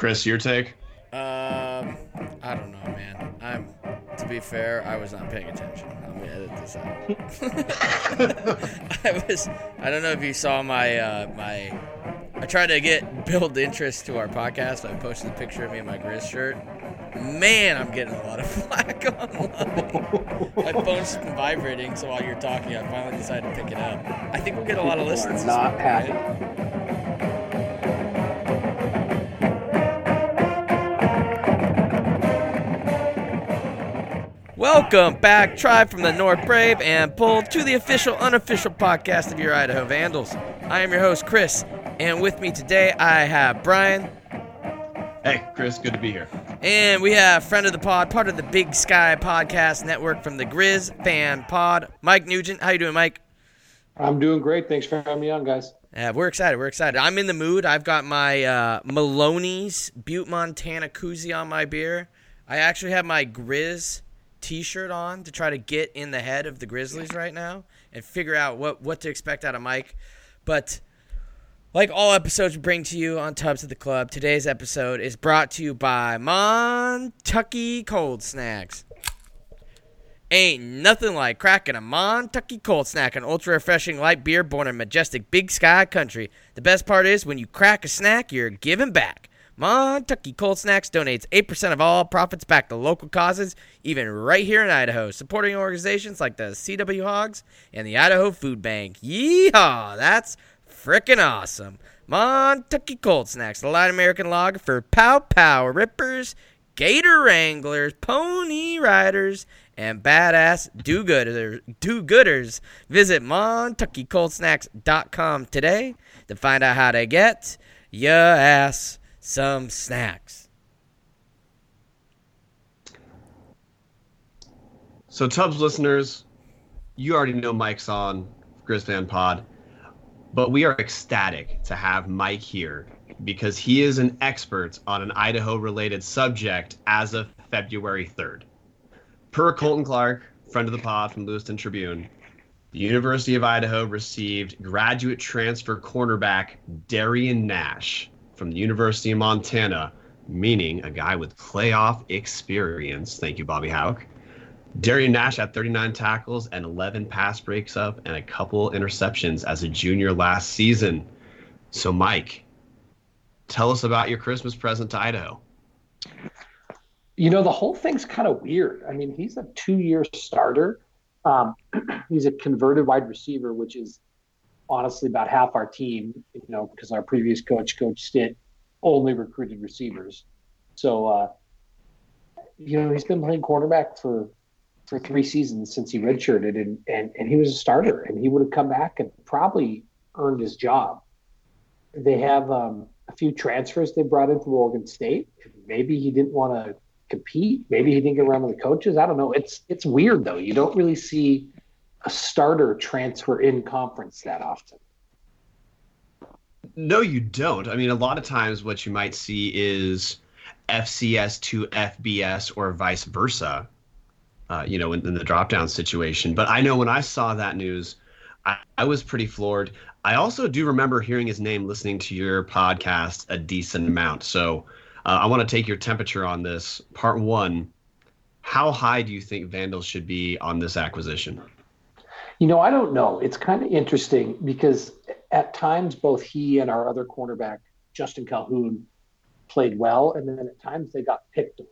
Chris, your take? Um, I don't know, man. I'm, to be fair, I was not paying attention. I'm gonna edit this out. I was. I don't know if you saw my uh, my. I tried to get build interest to our podcast. I posted a picture of me in my Grizz shirt. Man, I'm getting a lot of flack online. my phone's been vibrating, so while you're talking, I finally decided to pick it up. I think we'll get a lot of People are listens. not week, happy. Welcome back, Tribe from the North Brave and Bull, to the official, unofficial podcast of your Idaho Vandals. I am your host, Chris, and with me today I have Brian, Hey, Chris, good to be here. and we have friend of the pod, part of the Big Sky Podcast Network from the Grizz Fan Pod, Mike Nugent. How you doing, Mike? I'm doing great. Thanks for having me on, guys. Yeah, we're excited. We're excited. I'm in the mood. I've got my uh, Maloney's Butte, Montana koozie on my beer. I actually have my Grizz T-shirt on to try to get in the head of the Grizzlies right now and figure out what what to expect out of Mike. But like all episodes we bring to you on Tubs of the Club, today's episode is brought to you by Montucky Cold Snacks. Ain't nothing like cracking a Montucky cold snack, an ultra refreshing light beer born in majestic Big Sky country. The best part is when you crack a snack, you're giving back. Montucky Cold Snacks donates 8% of all profits back to local causes, even right here in Idaho, supporting organizations like the CW Hogs and the Idaho Food Bank. Yeehaw! That's frickin' awesome. Montucky Cold Snacks, the light American lager for pow pow rippers, gator wranglers, pony riders, and badass do-gooders. do-gooders. Visit MontuckyColdSnacks.com today to find out how to get your ass some snacks. So, Tubbs listeners, you already know Mike's on Grizz Fan Pod, but we are ecstatic to have Mike here because he is an expert on an Idaho related subject as of February 3rd. Per Colton Clark, friend of the pod from Lewiston Tribune, the University of Idaho received graduate transfer cornerback Darian Nash from the University of Montana, meaning a guy with playoff experience. Thank you, Bobby Hauck. Darian Nash had 39 tackles and 11 pass breaks up and a couple interceptions as a junior last season. So, Mike, tell us about your Christmas present to Idaho. You know, the whole thing's kind of weird. I mean, he's a two-year starter. Um, he's a converted wide receiver, which is honestly about half our team. You know, because our previous coach, Coach Stitt, only recruited receivers. So, uh, you know, he's been playing quarterback for for three seasons since he redshirted, and and and he was a starter, and he would have come back and probably earned his job. They have um, a few transfers they brought in from Oregon State. Maybe he didn't want to compete. Maybe he didn't get around with the coaches. I don't know. It's it's weird though. You don't really see a starter transfer in conference that often. No, you don't. I mean, a lot of times what you might see is FCS to FBS or vice versa, uh, you know, in, in the drop down situation. But I know when I saw that news, I, I was pretty floored. I also do remember hearing his name listening to your podcast a decent amount. So uh, I want to take your temperature on this. Part one How high do you think Vandals should be on this acquisition? You know, I don't know. It's kind of interesting because at times both he and our other cornerback, Justin Calhoun, played well, and then at times they got picked on.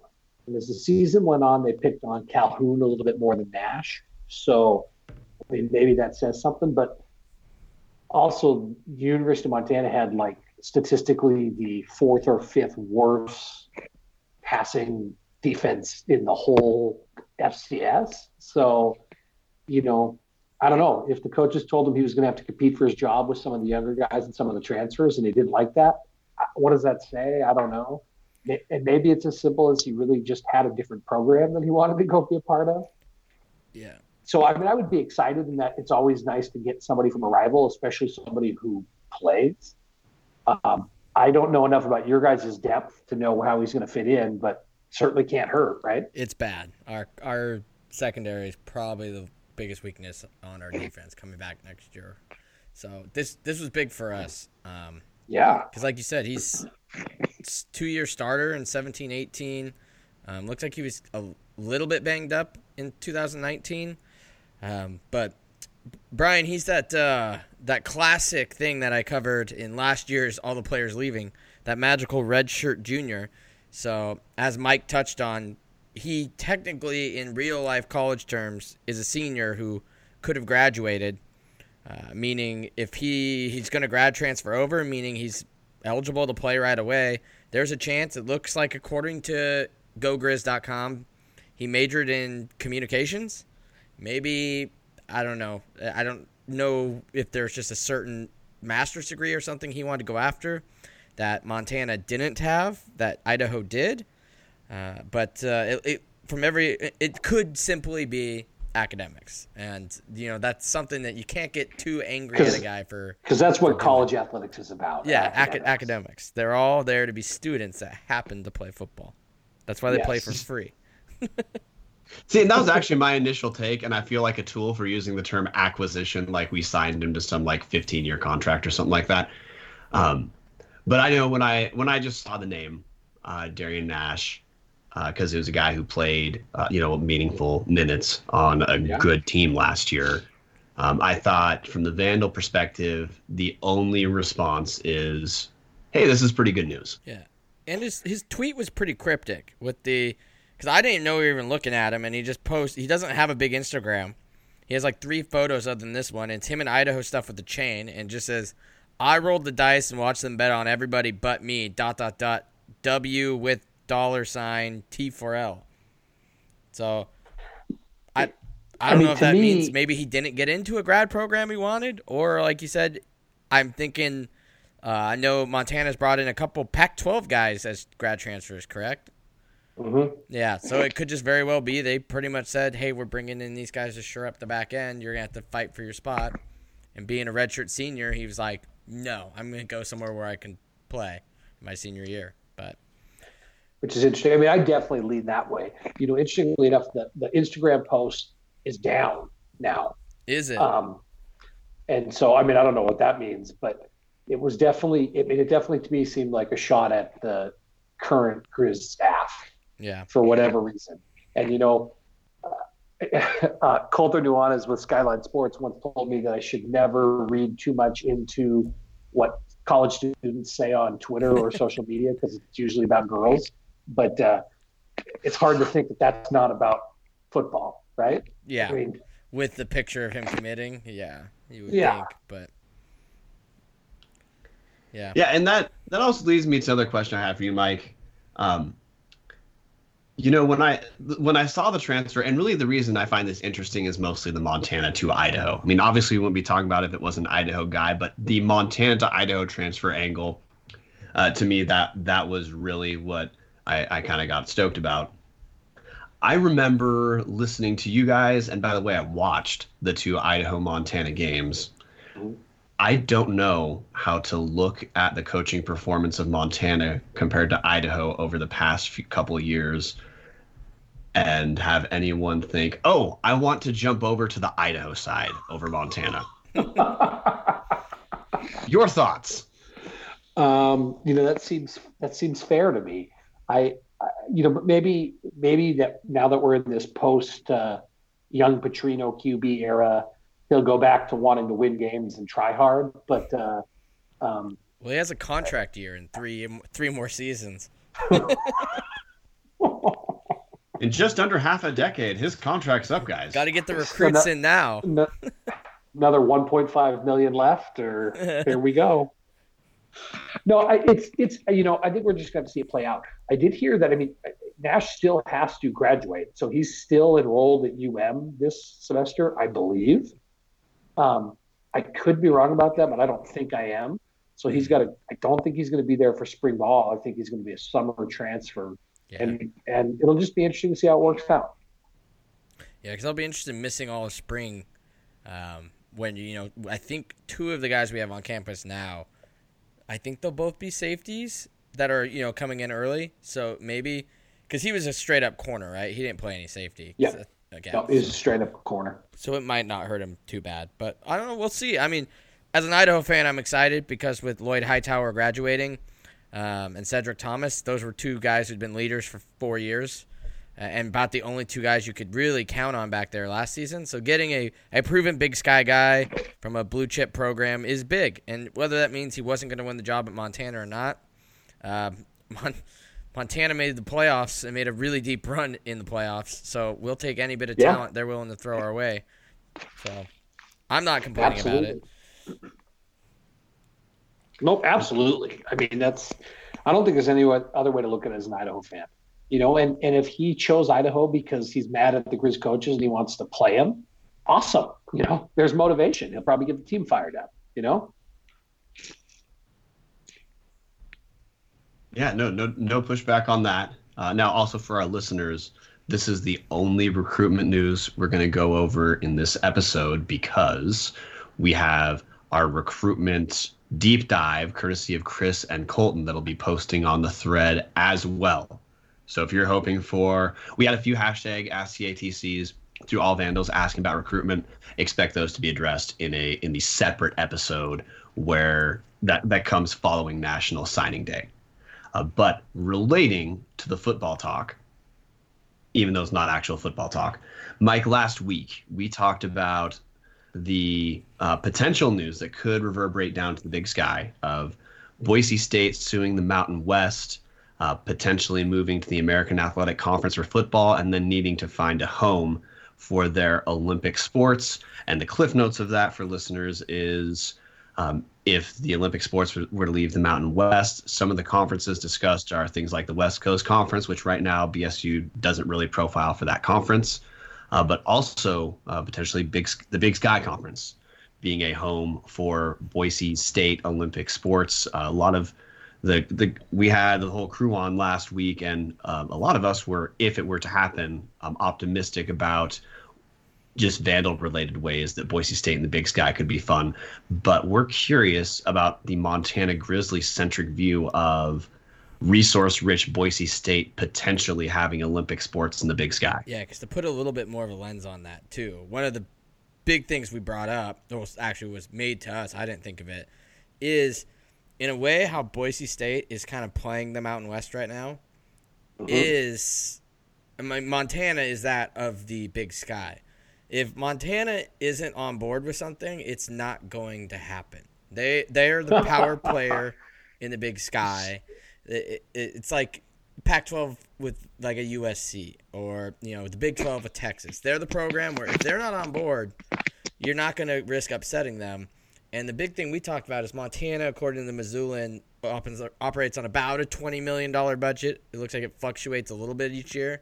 And as the season went on, they picked on Calhoun a little bit more than Nash. So, I mean, maybe that says something. But also, the University of Montana had like statistically the fourth or fifth worst passing defense in the whole FCS. So, you know, I don't know if the coaches told him he was going to have to compete for his job with some of the younger guys and some of the transfers, and he didn't like that. What does that say? I don't know. And maybe it's as simple as he really just had a different program that he wanted to go be a part of. Yeah. So I mean, I would be excited in that it's always nice to get somebody from a rival, especially somebody who plays. Um, I don't know enough about your guys' depth to know how he's going to fit in, but certainly can't hurt, right? It's bad. Our our secondary is probably the biggest weakness on our defense coming back next year. So this this was big for us. Um, Yeah. Because, like you said, he's two year starter in 17 18. Um, looks like he was a little bit banged up in 2019. Um, but Brian, he's that uh, that classic thing that I covered in last year's All the Players Leaving, that magical red shirt junior. So, as Mike touched on, he technically, in real life college terms, is a senior who could have graduated. Uh, meaning, if he he's going to grad transfer over, meaning he's eligible to play right away, there's a chance. It looks like, according to GoGriz.com, he majored in communications. Maybe I don't know. I don't know if there's just a certain master's degree or something he wanted to go after that Montana didn't have that Idaho did. Uh, but uh, it, it, from every it could simply be academics, and you know that's something that you can't get too angry at a guy for because that's what college athletics is about. Yeah, academics. academics. They're all there to be students that happen to play football. That's why they yes. play for free. See, and that was actually my initial take, and I feel like a tool for using the term acquisition, like we signed him to some like 15 year contract or something like that. Um, but I know when I when I just saw the name uh, Darian Nash, because uh, it was a guy who played uh, you know meaningful minutes on a yeah. good team last year. Um, I thought from the Vandal perspective, the only response is, "Hey, this is pretty good news." Yeah, and his his tweet was pretty cryptic with the because I didn't know we were even looking at him, and he just posts. He doesn't have a big Instagram. He has like three photos other than this one. It's him and Idaho stuff with the chain, and just says, "I rolled the dice and watched them bet on everybody but me." Dot dot dot. W with dollar sign T4L. So, I I don't I mean, know if that me, means maybe he didn't get into a grad program he wanted, or like you said, I'm thinking. Uh, I know Montana's brought in a couple Pac-12 guys as grad transfers, correct? Mm-hmm. Yeah, so it could just very well be they pretty much said, "Hey, we're bringing in these guys to shore up the back end. You're gonna have to fight for your spot." And being a redshirt senior, he was like, "No, I'm gonna go somewhere where I can play my senior year." Which is interesting. I mean, I definitely lean that way. You know, interestingly enough, the the Instagram post is down now. Is it? Um, and so I mean, I don't know what that means, but it was definitely. I mean, it definitely to me seemed like a shot at the current Grizz staff yeah. For whatever reason. And, you know, uh, uh, Colter Nuanez with Skyline Sports once told me that I should never read too much into what college students say on Twitter or social media because it's usually about girls. But uh, it's hard to think that that's not about football, right? Yeah. I mean, with the picture of him committing, yeah, you would yeah. think, but yeah, yeah, and that that also leads me to another question I have for you, Mike. Um, you know, when I when I saw the transfer, and really the reason I find this interesting is mostly the Montana to Idaho. I mean, obviously we wouldn't be talking about it if it was an Idaho guy, but the Montana to Idaho transfer angle, uh, to me that that was really what I, I kind of got stoked about. I remember listening to you guys, and by the way, I watched the two Idaho Montana games. I don't know how to look at the coaching performance of Montana compared to Idaho over the past few, couple years and have anyone think, "Oh, I want to jump over to the Idaho side over Montana." Your thoughts? Um, you know that seems that seems fair to me. I, I you know, maybe maybe that now that we're in this post uh, young Petrino QB era, he'll go back to wanting to win games and try hard. But uh, um, well, he has a contract year in three three more seasons. in just under half a decade, his contract's up, guys. Got to get the recruits so in now. another 1.5 million left, or here we go. No, I, it's it's you know I think we're just going to see it play out. I did hear that. I mean, Nash still has to graduate, so he's still enrolled at UM this semester, I believe. Um, I could be wrong about that, but I don't think I am. So he's got to. I don't think he's going to be there for spring ball. I think he's going to be a summer transfer yeah. And and it'll just be interesting to see how it works out. Yeah, because I'll be interested in missing all of spring. Um, when you know, I think two of the guys we have on campus now, I think they'll both be safeties that are you know coming in early. So maybe because he was a straight up corner, right? He didn't play any safety. Yeah, again, no, he's a straight up corner. So it might not hurt him too bad, but I don't know. We'll see. I mean, as an Idaho fan, I'm excited because with Lloyd Hightower graduating um, and Cedric Thomas, those were two guys who'd been leaders for four years and about the only two guys you could really count on back there last season. So getting a, a proven Big Sky guy from a blue chip program is big. And whether that means he wasn't going to win the job at Montana or not, uh, Mon- Montana made the playoffs and made a really deep run in the playoffs. So we'll take any bit of Yeah. talent they're willing to throw our way. So I'm not complaining about it. Absolutely. Nope, absolutely. I mean, that's. I don't think there's any other way to look at it as an Idaho fan. You know, and and if he chose Idaho because he's mad at the Grizz coaches and he wants to play them, awesome. You know, there's motivation. He'll probably get the team fired up. You know. Yeah, no, no, no pushback on that. Uh, now, also for our listeners, this is the only recruitment news we're going to go over in this episode because we have our recruitment deep dive, courtesy of Chris and Colton, that'll be posting on the thread as well. So if you're hoping for, we had a few hashtag Ask through all vandals asking about recruitment. Expect those to be addressed in a in the separate episode where that that comes following National Signing Day. Uh, but relating to the football talk, even though it's not actual football talk, Mike, last week we talked about the uh, potential news that could reverberate down to the big sky of Boise State suing the Mountain West, uh, potentially moving to the American Athletic Conference for football, and then needing to find a home for their Olympic sports. And the cliff notes of that for listeners is um, if the Olympic sports were, to leave the Mountain West, some of the conferences discussed are things like the West Coast Conference, which right now BSU doesn't really profile for that conference, uh, but also uh, potentially big the Big Sky Conference being a home for Boise State Olympic sports. Uh, a lot of the the we had the whole crew on last week, and um, a lot of us were, if it were to happen, um, optimistic about just vandal related ways that Boise State and the Big Sky could be fun. But we're curious about the Montana Grizzly centric view of resource rich Boise State potentially having Olympic sports in the Big Sky. Yeah, because to put a little bit more of a lens on that too, one of the big things we brought up, or actually was made to us, I didn't think of it, is in a way how Boise State is kind of playing the Mountain West right now. Mm-hmm. Is I mean, Montana is that of the Big Sky. If Montana isn't on board with something, it's not going to happen. They they're the power player in the Big Sky. It, it, it's like Pac-12 with like a USC or you know the Big 12 with Texas. They're the program where if they're not on board, you're not going to risk upsetting them. And the big thing we talked about is Montana, according to the Missoulian, opens- operates on about a twenty million dollar budget. It looks like it fluctuates a little bit each year.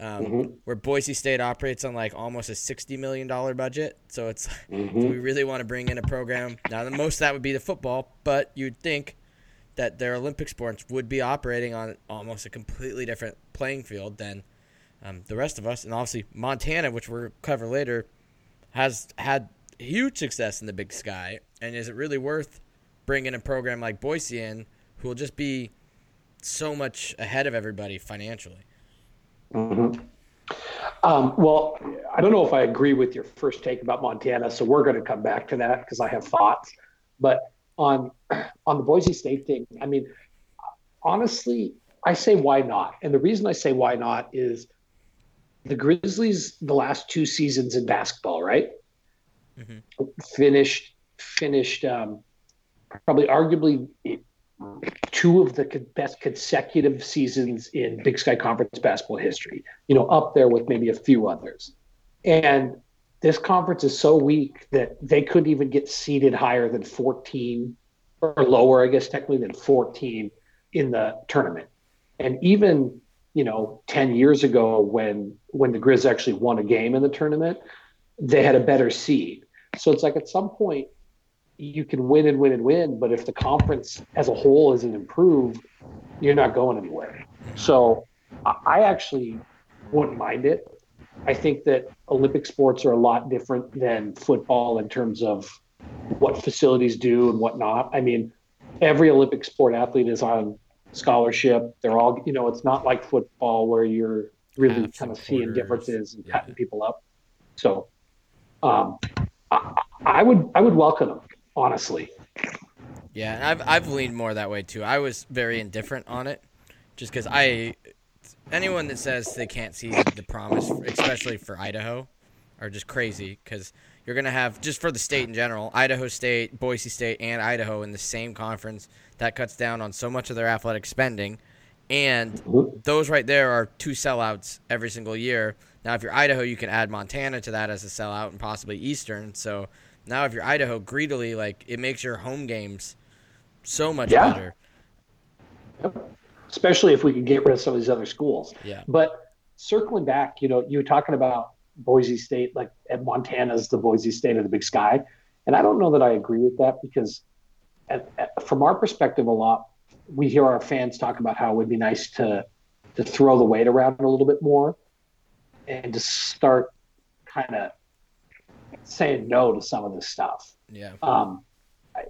Um, Where Boise State operates on like almost a sixty million dollar budget. So it's do we really want to bring in a program now? The most of that would be the football, but you'd think that their Olympic sports would be operating on almost a completely different playing field than um, the rest of us. And obviously, Montana, which we'll cover later, has had huge success in the Big Sky. And is it really worth bringing a program like Boise in, who will just be so much ahead of everybody financially? Um, well, I don't know if I agree with your first take about Montana, so we're going to come back to that because I have thoughts. But on on the Boise State thing, I mean, honestly, I say why not, and the reason I say why not is the Grizzlies the last two seasons in basketball, right? Finished finished um, probably arguably two of the best consecutive seasons in Big Sky Conference basketball history. You know, up there with maybe a few others. And this conference is so weak that they couldn't even get seated higher than 14 or lower, I guess technically than 14 in the tournament. And even you know 10 years ago when when the Grizz actually won a game in the tournament, they had a better seed. So it's like at some point you can win and win and win, but if the conference as a whole isn't improved, you're not going anywhere. So I actually wouldn't mind it. I think that Olympic sports are a lot different than football in terms of what facilities do and whatnot. I mean, every Olympic sport athlete is on scholarship. They're all, you know, it's not like football where you're really Half kind of seeing differences and Yeah. cutting people up. So, um, I, I would I would welcome them. Honestly. Yeah, I've I've leaned more that way too. I was very indifferent on it, just because I anyone that says they can't see the promise, especially for Idaho, are just crazy. Because you're gonna have just for the state in general, Idaho State, Boise State, and Idaho in the same conference. That cuts down on so much of their athletic spending, and mm-hmm. those right there are two sellouts every single year. Now, if you're Idaho, you can add Montana to that as a sellout and possibly Eastern. So now, if you're Idaho, greedily like it makes your home games so much Yeah. better. Yep. Especially if we could get rid of some of these other schools. Yeah. But circling back, you know, you were talking about Boise State, like at Montana's the Boise State of the Big Sky, and I don't know that I agree with that because, at, at, from our perspective, a lot we hear our fans talk about how it would be nice to to throw the weight around a little bit more, and to start kind of saying no to some of this stuff Yeah. um,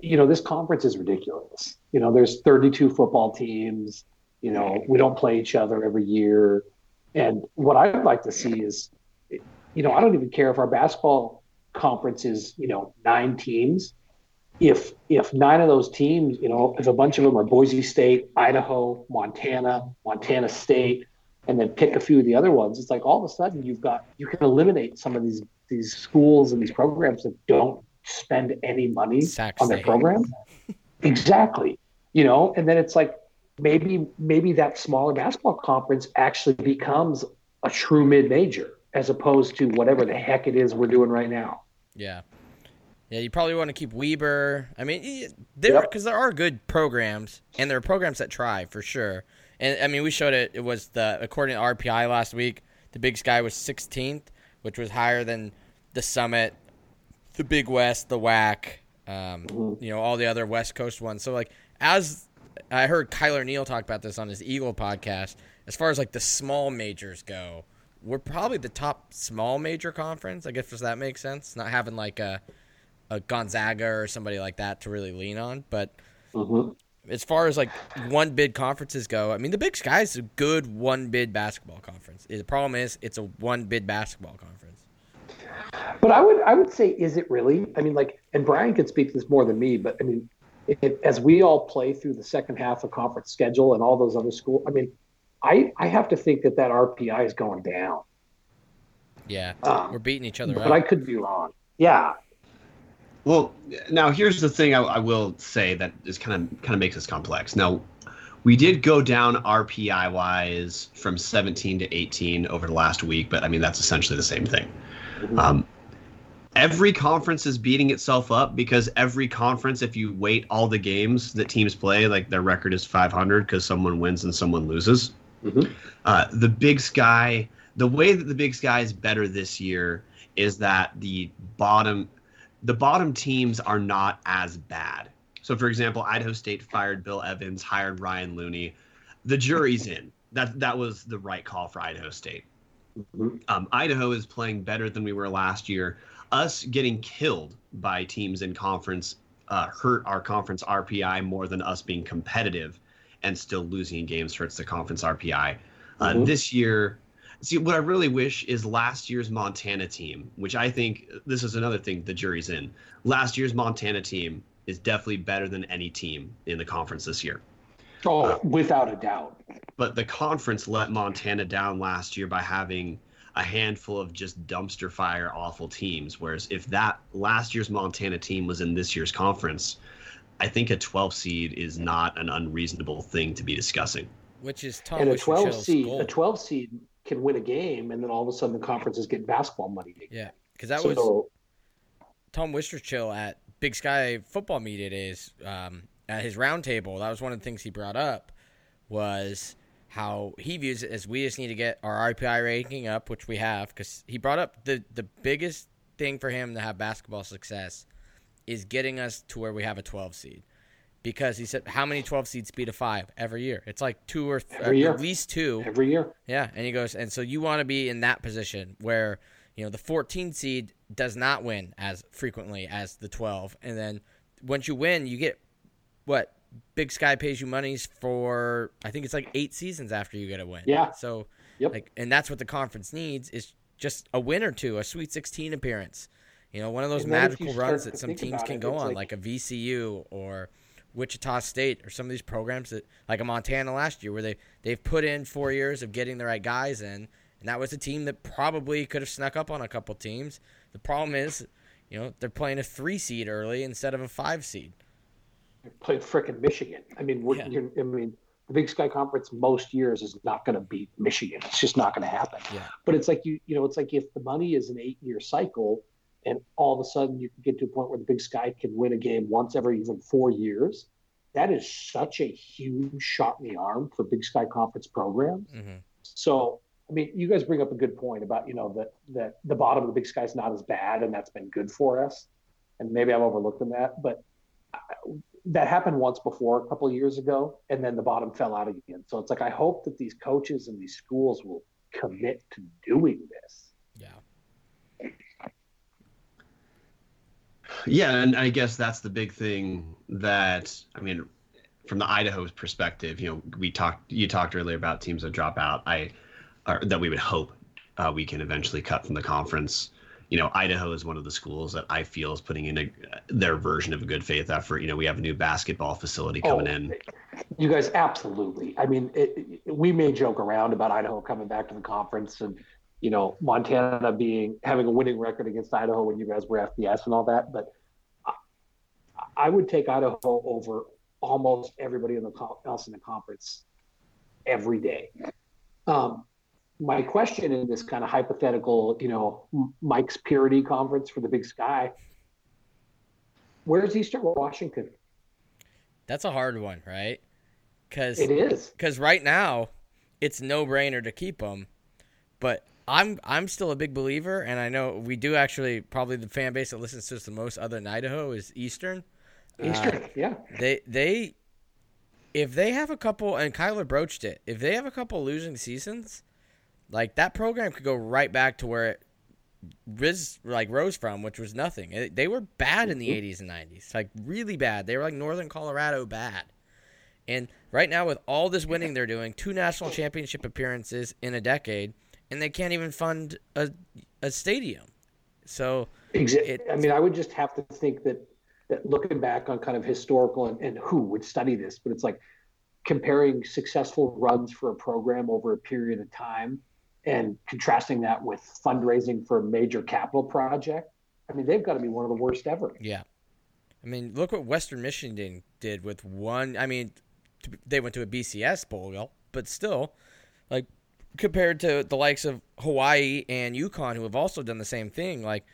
you know, this conference is ridiculous. You know, there's 32 football teams. You know, we don't play each other every year. And what I'd like to see is, you know, I don't even care if our basketball conference is, you know, nine teams. If if nine of those teams, you know, if a bunch of them are Boise State, Idaho, Montana, Montana State, and then pick a few of the other ones, it's like all of a sudden you've got you can eliminate some of these these schools and these programs that don't spend any money on their program. exactly. You know, and then it's like maybe maybe that smaller basketball conference actually becomes a true mid major as opposed to whatever the heck it is we're doing right now. Yeah. Yeah, you probably want to keep Weber. I mean, there because Yep. there are good programs, and there are programs that try for sure. And I mean, we showed it. It was the according to RPI last week, the Big Sky was 16th, which was higher than the Summit, the Big West, the WAC, um, you know, all the other West Coast ones. So like, as I heard Kyler Neal talk about this on his Eagle podcast, as far as like the small majors go, we're probably the top small major conference. I guess does that make sense? Not having like a a Gonzaga or somebody like that to really lean on. But Mhm. as far as like one bid conferences go, I mean the Big Sky is a good one bid basketball conference. The problem is it's a one bid basketball conference. But I would I would say, is it really? I mean, like, and Brian could speak to this more than me, but I mean, it, as we all play through the second half of conference schedule and all those other schools, I mean, I I have to think that that RPI is going down. Yeah, Um, we're beating each other But up. I could be wrong. Yeah, Well, now here's the thing I, I will say that is kind of kind of makes this complex. Now, we did go down RPI wise from 17 to 18 over the last week, but I mean that's essentially the same thing. Um, every conference is beating itself up because every conference, if you wait all the games that teams play, like their record is 500 because someone wins and someone loses. Mhm. Uh, the Big Sky, the way that the Big Sky is better this year is that the bottom the bottom teams are not as bad. So, for example, Idaho State fired Bill Evans, hired Ryan Looney. The jury's in. That that was the right call for Idaho State. Mhm. Um, Idaho is playing better than we were last year. Us getting killed by teams in conference uh, hurt our conference RPI more than us being competitive and still losing games hurts the conference RPI. Uh, Mhm. This year, see what I really wish is last year's Montana team, which I think this is another thing the jury's in. Last year's Montana team is definitely better than any team in the conference this year. Oh, without a doubt. But the conference let Montana down last year by having a handful of just dumpster fire awful teams. Whereas if that last year's Montana team was in this year's conference, I think a 12 seed is not an unreasonable thing to be discussing. which is Tom and a 12 Chill's seed, goal. a 12 seed can win a game, and then all of a sudden the conference is getting basketball money. Yeah, because that so, was Tom Wistrcill at Big Sky Football Media Days um, at his roundtable. That was one of the things he brought up was how he views it as we just need to get our RPI ranking up, which we have, because he brought up the the biggest thing for him to have basketball success is getting us to where we have a 12 seed. Because he said, how many 12 seeds beat a five every year? It's like two or th- Every year. at least two. every year. Yeah, and he goes, and so you want to be in that position where you know the 14 seed does not win as frequently as the 12, and then once you win, you get what Big Sky pays you monies for. I think it's like eight seasons after you get a win. Yeah. So, Yep. like, and that's what the conference needs is just a win or two, a Sweet 16 appearance. You know, one of those magical runs that some teams can it, go on, like- like, a VCU or Wichita State or some of these programs that, like a Montana last year, where they they've put in four years of getting the right guys in, and that was a team that probably could have snuck up on a couple teams. The problem is, you know, they're playing a three seed early instead of a five seed. Played frickin' Michigan. I mean, Yeah. you're, I mean, the Big Sky Conference most years is not going to beat Michigan. It's just not going to happen. Yeah. But it's like you, you know, it's like if the money is an eight-year cycle, and all of a sudden you can get to a point where the Big Sky can win a game once every even four years. That is such a huge shot in the arm for Big Sky Conference programs. hmm So, I mean, you guys bring up a good point about you know that that the bottom of the Big Sky is not as bad, and that's been good for us. And maybe I'm overlooking that, but uh, that happened once before a couple of years ago, and then the bottom fell out again. So it's like I hope that these coaches and these schools will commit to doing this. Yeah. Yeah, and I guess that's the big thing that I mean, from the Idaho's perspective, you know, we talked you talked earlier about teams that drop out. I or that we would hope uh, we can eventually cut from the conference. You know, Idaho is one of the schools that I feel is putting in a, their version of a good faith effort. You know, we have a new basketball facility coming Oh, in. You guys, absolutely. I mean, it, it- we may joke around about Idaho coming back to the conference, and you know, Montana being having a winning record against Idaho when you guys were FBS and all that. But I, I would take Idaho over almost everybody in the else in the conference every day. Um, my question in this kind of hypothetical, you know, Mike's Purity conference for the Big Sky. Where's Eastern Washington? That's a hard one, right? Because It is. because right now it's no brainer to keep them. But I'm I'm still a big believer, and I know we do actually probably the fan base that listens to us the most other than Idaho is Eastern. Uh, Eastern, yeah. They they if they have a couple and Kyler broached it, if they have a couple losing seasons, like that program could go right back to where it Riz like rose from, which was nothing. It- they were bad in the Mm-hmm. 80s and 90s, like really bad. They were like Northern Colorado bad. And right now, with all this winning they're doing, two national championship appearances in a decade, and they can't even fund a a stadium. So Exactly. It- I mean, I would just have to think that that looking back on kind of historical and, and who would study this, but it's like comparing successful runs for a program over a period of time and contrasting that with fundraising for a major capital project. I mean, they've got to be one of the worst ever. Yeah. I mean, look what Western Michigan did with one. I mean, they went to a BCS bowl, but still, like compared to the likes of Hawaii and UConn, who have also done the same thing, like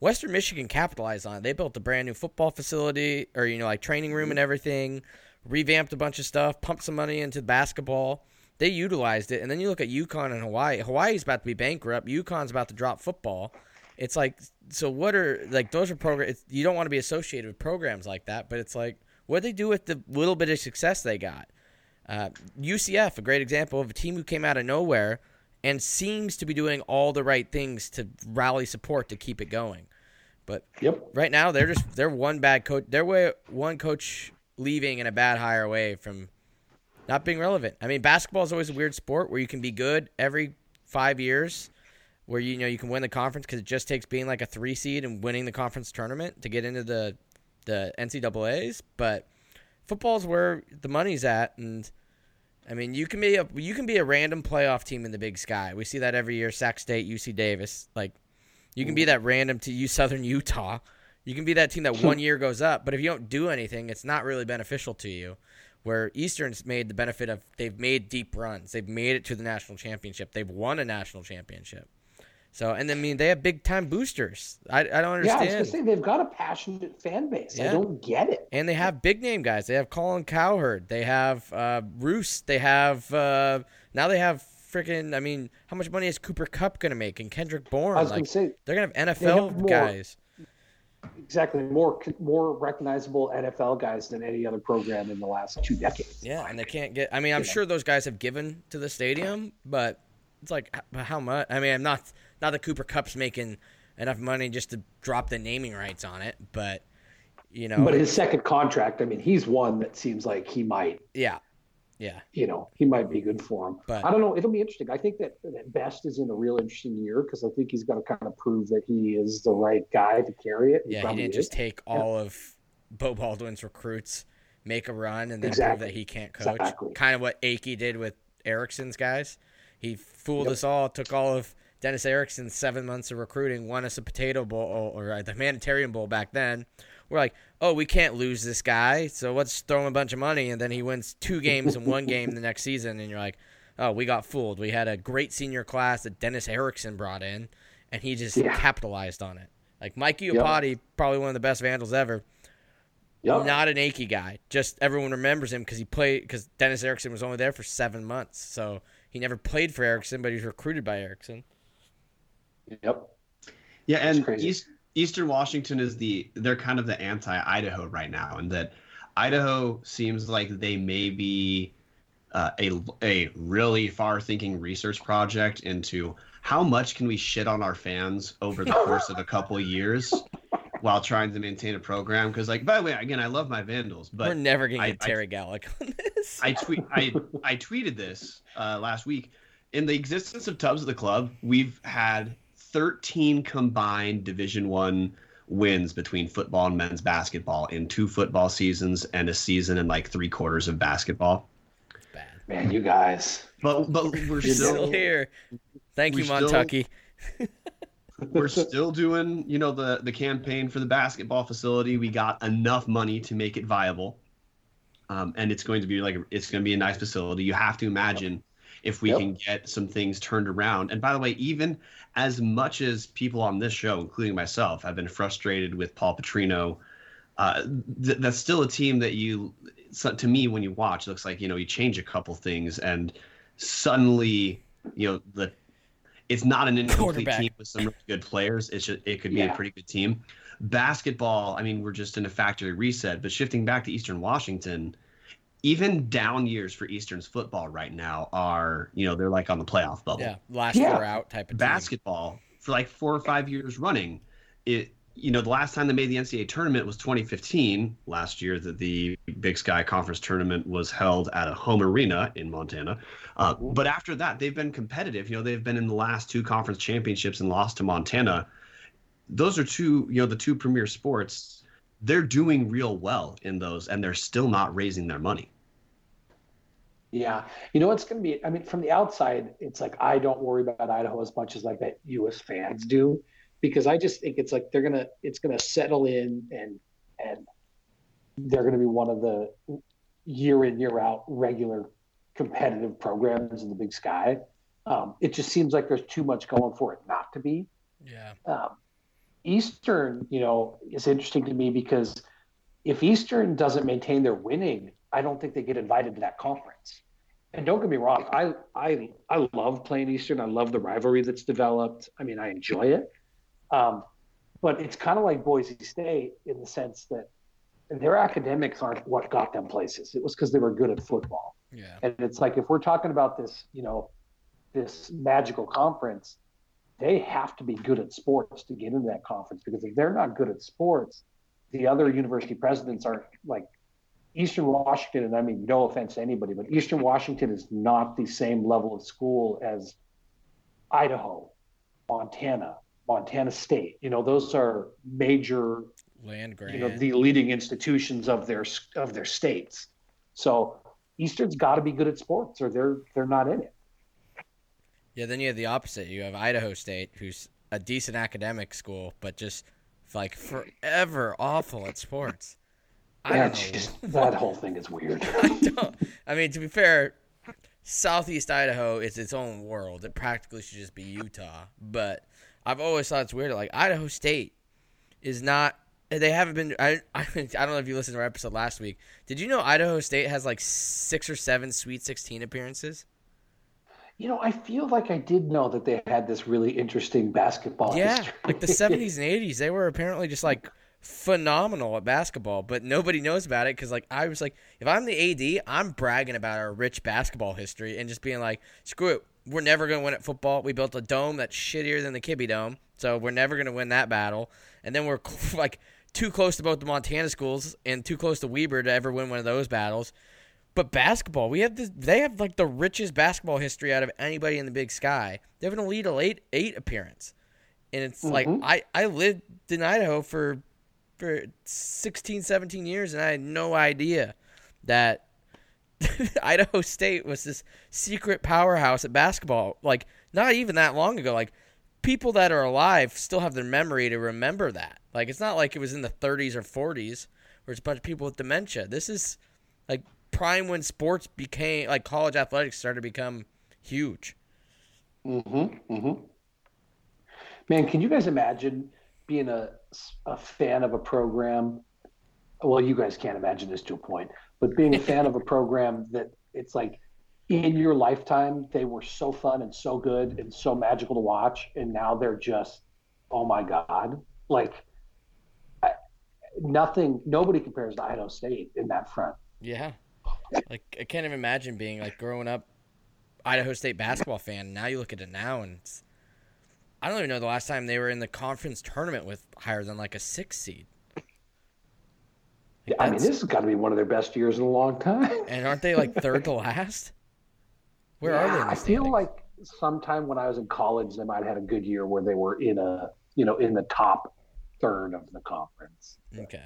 Western Michigan capitalized on it. They built a brand new football facility, or you know, like training room and mm-hmm. everything, revamped a bunch of stuff, pumped some money into basketball. They utilized it, and then you look at UConn and Hawaii. Hawaii's about to be bankrupt. UConn's about to drop football. It's like, so what are like those are programs? You don't want to be associated with programs like that, but it's like, what do they do with the little bit of success they got? Uh, UCF, a great example of a team who came out of nowhere and seems to be doing all the right things to rally support to keep it going. But Yep. right now, they're just they're one bad coach. They're way, one coach leaving and a bad hire away from not being relevant. I mean, basketball is always a weird sport where you can be good every five years, where you know you can win the conference because it just takes being like a three seed and winning the conference tournament to get into the the NCAA's. But football's where the money's at, and I mean, you can be a you can be a random playoff team in the Big Sky. We see that every year. Sac State, UC Davis, like you can be that random to you Southern Utah. You can be that team that one year goes up, but if you don't do anything, it's not really beneficial to you. Where Eastern's made the benefit of they've made deep runs, they've made it to the national championship, they've won a national championship. So, and I mean they have big time boosters. I, I don't understand. Yeah, I was gonna say they've got a passionate fan base. I don't get it. and they have big name guys. They have Colin Cowherd. They have uh, Roos. They have uh, now they have freaking. I mean, how much money is Cooper Kupp gonna make and Kendrick Bourne? I was Like, gonna say they're gonna have NFL have guys. Exactly more more recognizable NFL guys than any other program in the last two decades. Yeah, and they can't get. I mean, I'm sure those guys have given to the stadium, but it's like how much? I mean, I'm not not that Cooper Kupp's making enough money just to drop the naming rights on it, but you know, But his second contract, I mean, he's one that seems like he might yeah. Yeah. You know, he might be good for him. But- I don't know. It'll be interesting. I think that, that Best is in a real interesting year because I think he's got to kind of prove that he is the right guy to carry it. Yeah, he didn't is. just take all of Beau Baldwin's recruits, make a run, and then Exactly. prove that he can't coach. Exactly. Kind of what Akey did with Erickson's guys. He fooled Yep. us all, took all of Dennis Erickson's seven months of recruiting, won us a potato bowl or uh, the humanitarian bowl back then. We're like, oh, we can't lose this guy, so let's throw him a bunch of money, and then he wins two games and one game the next season, and you're like, oh, we got fooled. We had a great senior class that Dennis Erickson brought in, and he just Yeah. capitalized on it. Like Mikey Iupati, probably one of the best Vandals ever. Yep. Not an Akey guy. Just everyone remembers him because he played because Dennis Erickson was only there for seven months, so he never played for Erickson, but he was recruited by Erickson. Yep. Yeah, That's and crazy. East, Eastern Washington is the they're kind of the anti Idaho right now, and that Idaho seems like they may be uh, a a really far thinking research project into how much can we shit on our fans over the course of a couple years while trying to maintain a program. Because like by the way, again, I love my Vandals, but We're never gonna I- get I- Terry Gawlik on this. I tweet I I tweeted this uh, last week. In the existence of Tubs of the club, we've had 13 combined Division One wins between football and men's basketball in two football seasons and a season and like three quarters of basketball. Bad. Man, you guys. But but we're Still still here. Thank we you, still- we're still doing you know the the campaign for the basketball facility. We got enough money to make it viable, um, and it's going to be like it's going to be a nice facility. You have to imagine if we Yep. can get some things turned around. And by the way, even as much as people on this show, including myself, have been frustrated with Paul Petrino, uh, th- that's still a team that you, so, to me, when you watch, it looks like you know you change a couple things and suddenly you know the it's not an incomplete team with some really good players. It's just, it could be Yeah. a pretty good team. Basketball, I mean, we're just in a factory reset. But shifting back to Eastern Washington, even down years for Eastern's football right now are you know they're like on the playoff bubble. Yeah, last Yeah. four out type of team. Basketball for like four or five years running, it you know the last time they made the NCAA tournament was 2015. Last year that the Big Sky Conference tournament was held at a home arena in Montana. Uh, but after that, they've been competitive. You know they've been in the last two conference championships and lost to Montana. Those are two you know the two premier sports. They're doing real well in those, and they're still not raising their money. Yeah. You know, it's going to be, I mean, from the outside, it's like, I don't worry about Idaho as much as like that US fans do, because I just think it's like they're going to, it's going to settle in and, and they're going to be one of the year in, year out regular competitive programs in the big sky. Um, it just seems like there's too much going for it not to be. Yeah. Um, Eastern, you know, is interesting to me because if Eastern doesn't maintain their winning, I don't think they get invited to that conference. And don't get me wrong, I I I love playing Eastern. I love the rivalry that's developed. I mean, I enjoy it. Um, but it's kind of like Boise State in the sense that their academics aren't what got them places. It was because they were good at football. Yeah. And it's like if we're talking about this, you know, this magical conference, they have to be good at sports to get into that conference because if they're not good at sports, the other university presidents aren't like Eastern Washington, and I mean no offense to anybody, but Eastern Washington is not the same level of school as Idaho, Montana, Montana State. You know, those are major Land grant. you know the leading institutions of their of their states. So Eastern's got to be good at sports, or they're they're not in it. Yeah, then you have the opposite. You have Idaho State, who's a decent academic school, but just like forever awful at sports. Just that whole thing is weird. I don't. I mean, to be fair, Southeast Idaho is its own world. It practically should just be Utah. But I've always thought it's weird. Like Idaho State is not. They haven't been. I, I I don't know if you listened to our episode last week. Did you know Idaho State has like six or seven Sweet Sixteen appearances? You know, I feel like I did know that they had this really interesting basketball. Yeah, history. like the 70s and 80s, they were apparently just like phenomenal at basketball, but nobody knows about it because like I was like, if I'm the AD, I'm bragging about our rich basketball history and just being like, screw it, we're never gonna win at football. We built a dome that's shittier than the Kibby Dome, so we're never gonna win that battle. And then we're like too close to both the Montana schools and too close to Weber to ever win one of those battles. But basketball, we have this. They have like the richest basketball history out of anybody in the Big Sky. They have an elite eight eight appearance, and it's like Mhm. I I lived in Idaho for for 16, 17 years, and I had no idea that Idaho State was this secret powerhouse at basketball. Like not even that long ago. Like people that are alive still have their memory to remember that. Like it's not like it was in the 30s or 40s where it's a bunch of people with dementia. This is like prime when sports became like college athletics started to become huge. Mm-hmm. Mm-hmm. Man, can you guys imagine being a, a fan of a program? Well, you guys can't imagine this to a point, but being a fan of a program that it's like in your lifetime they were so fun and so good and so magical to watch, and now they're just, oh my god, like I, nothing. Nobody compares to Idaho State in that front. Yeah. Like I can't even imagine being like growing up Idaho State basketball fan. Now you look at it now and it's, I don't even know the last time they were in the conference tournament with higher than like a six seed. Like, I mean, this has got to be one of their best years in a long time. and aren't they like third to last? Where are they? The I feel like sometime when I was in college, they might have had a good year where they were in a, you know, in the top third of the conference. okay.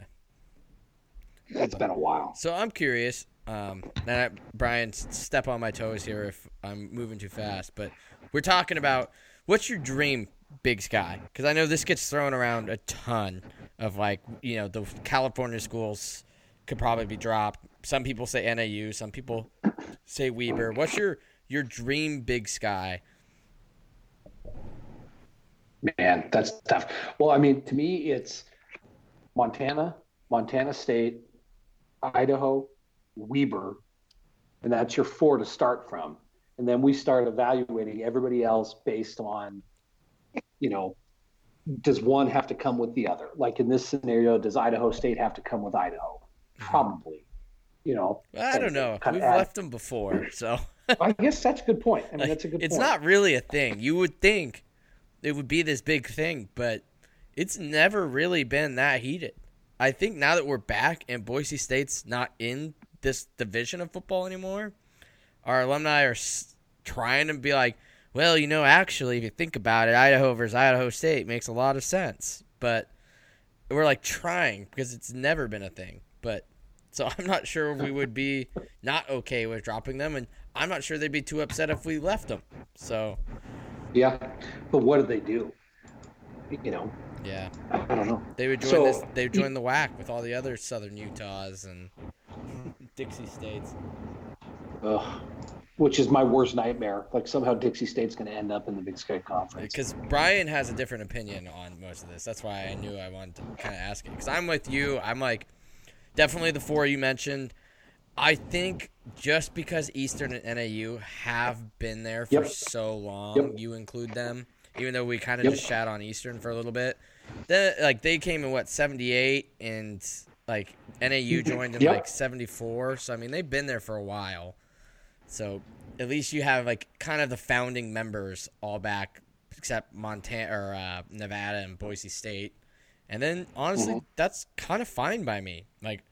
It's been a while. So I'm curious. Um, and I, Brian, step on my toes here if I'm moving too fast. But we're talking about what's your dream Big Sky? Because I know this gets thrown around a ton of like you know the California schools could probably be dropped. Some people say NAU. Some people say Weber. What's your your dream Big Sky? Man, that's tough. Well, I mean, to me, it's Montana, Montana State, Idaho, Weber, and that's your four to start from. And then we start evaluating everybody else based on, you know, does one have to come with the other? Like in this scenario, does Idaho State have to come with Idaho? Mm-hmm. Probably. You know, I don't know. Kind We've add- left them before, so I guess that's a good point. I mean, that's a good it's point. not really a thing. You would think it would be this big thing, but it's never really been that heated. I think now that we're back and Boise State's not in this division of football anymore, our alumni are trying to be like, well, you know, actually, if you think about it, Idaho versus Idaho State makes a lot of sense. But we're like trying because it's never been a thing. But so I'm not sure we would be not okay with dropping them, and I'm not sure they'd be too upset if we left them. So Yeah, but what do they do? You know, yeah, I don't know. they would join So- this. They would join the WAC with all the other Southern Utahs and Dixie states. Ugh. Which is my worst nightmare. Like somehow Dixie State's going to end up in the Big Sky Conference. Because Brian has a different opinion on most of this. That's why I knew I wanted to kind of ask it. Because I'm with you. I'm like, definitely the four you mentioned. I think just because Eastern and NAU have been there for Yep. so long, Yep. you include them, even though we kind of Yep. just shat on Eastern for a little bit. Then, like, they came in what '78, and like NAU joined in Yep. like '74. So I mean, they've been there for a while. So at least you have like kind of the founding members all back, except Montana or uh, Nevada and Boise State. And then honestly, Mm-hmm. that's kind of fine by me. Like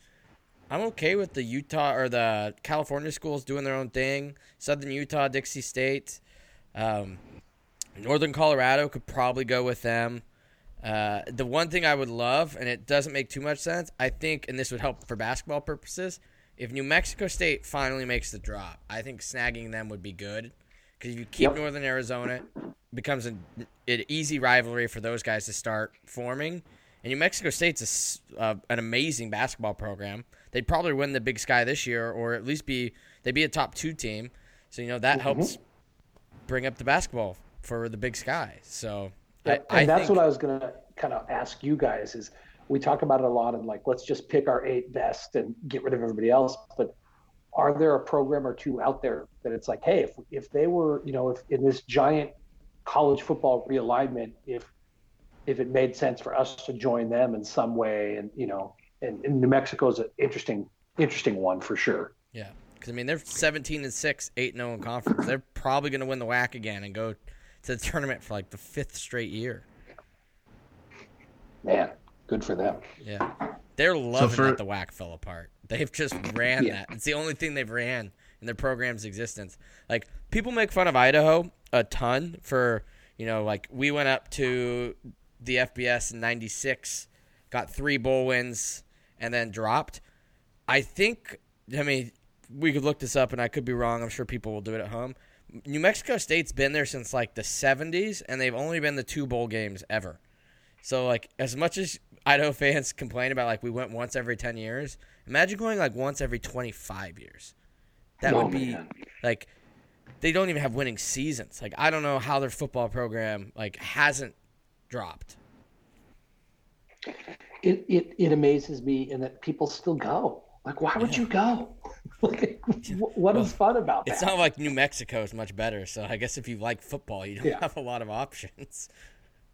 I'm okay with the Utah or the California schools doing their own thing. Southern Utah, Dixie State, um, Northern Colorado could probably go with them. Uh, the one thing I would love, and it doesn't make too much sense, I think, and this would help for basketball purposes, if New Mexico State finally makes the drop, I think snagging them would be good. Because if you keep Yep. Northern Arizona, it becomes an, an easy rivalry for those guys to start forming. And New Mexico State's a uh, an amazing basketball program. They'd probably win the Big Sky this year, or at least be they'd be a top two team. So you know that helps bring up the basketball for the Big Sky. So I, and I that's think, what I was going to kind of ask you guys is we talk about it a lot and like let's just pick our eight best and get rid of everybody else but are there a program or two out there that it's like hey if if they were you know if in this giant college football realignment if if it made sense for us to join them in some way and you know and, and New Mexico is an interesting interesting one for sure Yeah, because I mean they're 17 and six, eight and 0 in conference. They're probably going to win the WAC again and go to the tournament for like the fifth straight year. man good for them Yeah, they're loving for- that the WAC fell apart. They've just ran Yeah. that. It's the only thing they've ran in their program's existence. Like people make fun of Idaho a ton for you know like we went up to the FBS in '96, got three bowl wins, and then dropped. I think I mean we could look this up and I could be wrong. I'm sure people will do it at home. New Mexico State's been there since like the 70s and they've only been the two bowl games ever. So like as much as Idaho fans complain about like we went once every 10 years, imagine going like once every 25 years. That Oh, would be man. like they don't even have winning seasons. Like I don't know how their football program like hasn't dropped. It, it it amazes me in that people still go. Like, why would you go? like, wh- what is fun about that? It's not like New Mexico is much better, so I guess if you like football, you don't Yeah. have a lot of options.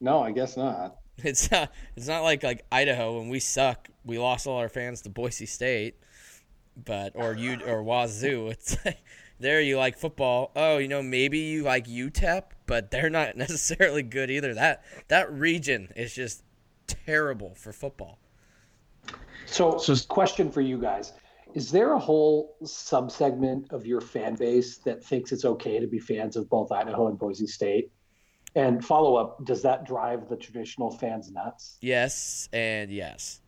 No, I guess not. It's not. It's not like like Idaho when we suck. We lost all our fans to Boise State, but or you or Wazoo. It's like there you like football. Oh, you know maybe you like UTEP, but they're not necessarily good either. That that region is just terrible for football. So, So- question for you guys: Is there a whole subsegment of your fan base that thinks it's okay to be fans of both Idaho and Boise State? And follow up: Does that drive the traditional fans nuts? Yes and yes.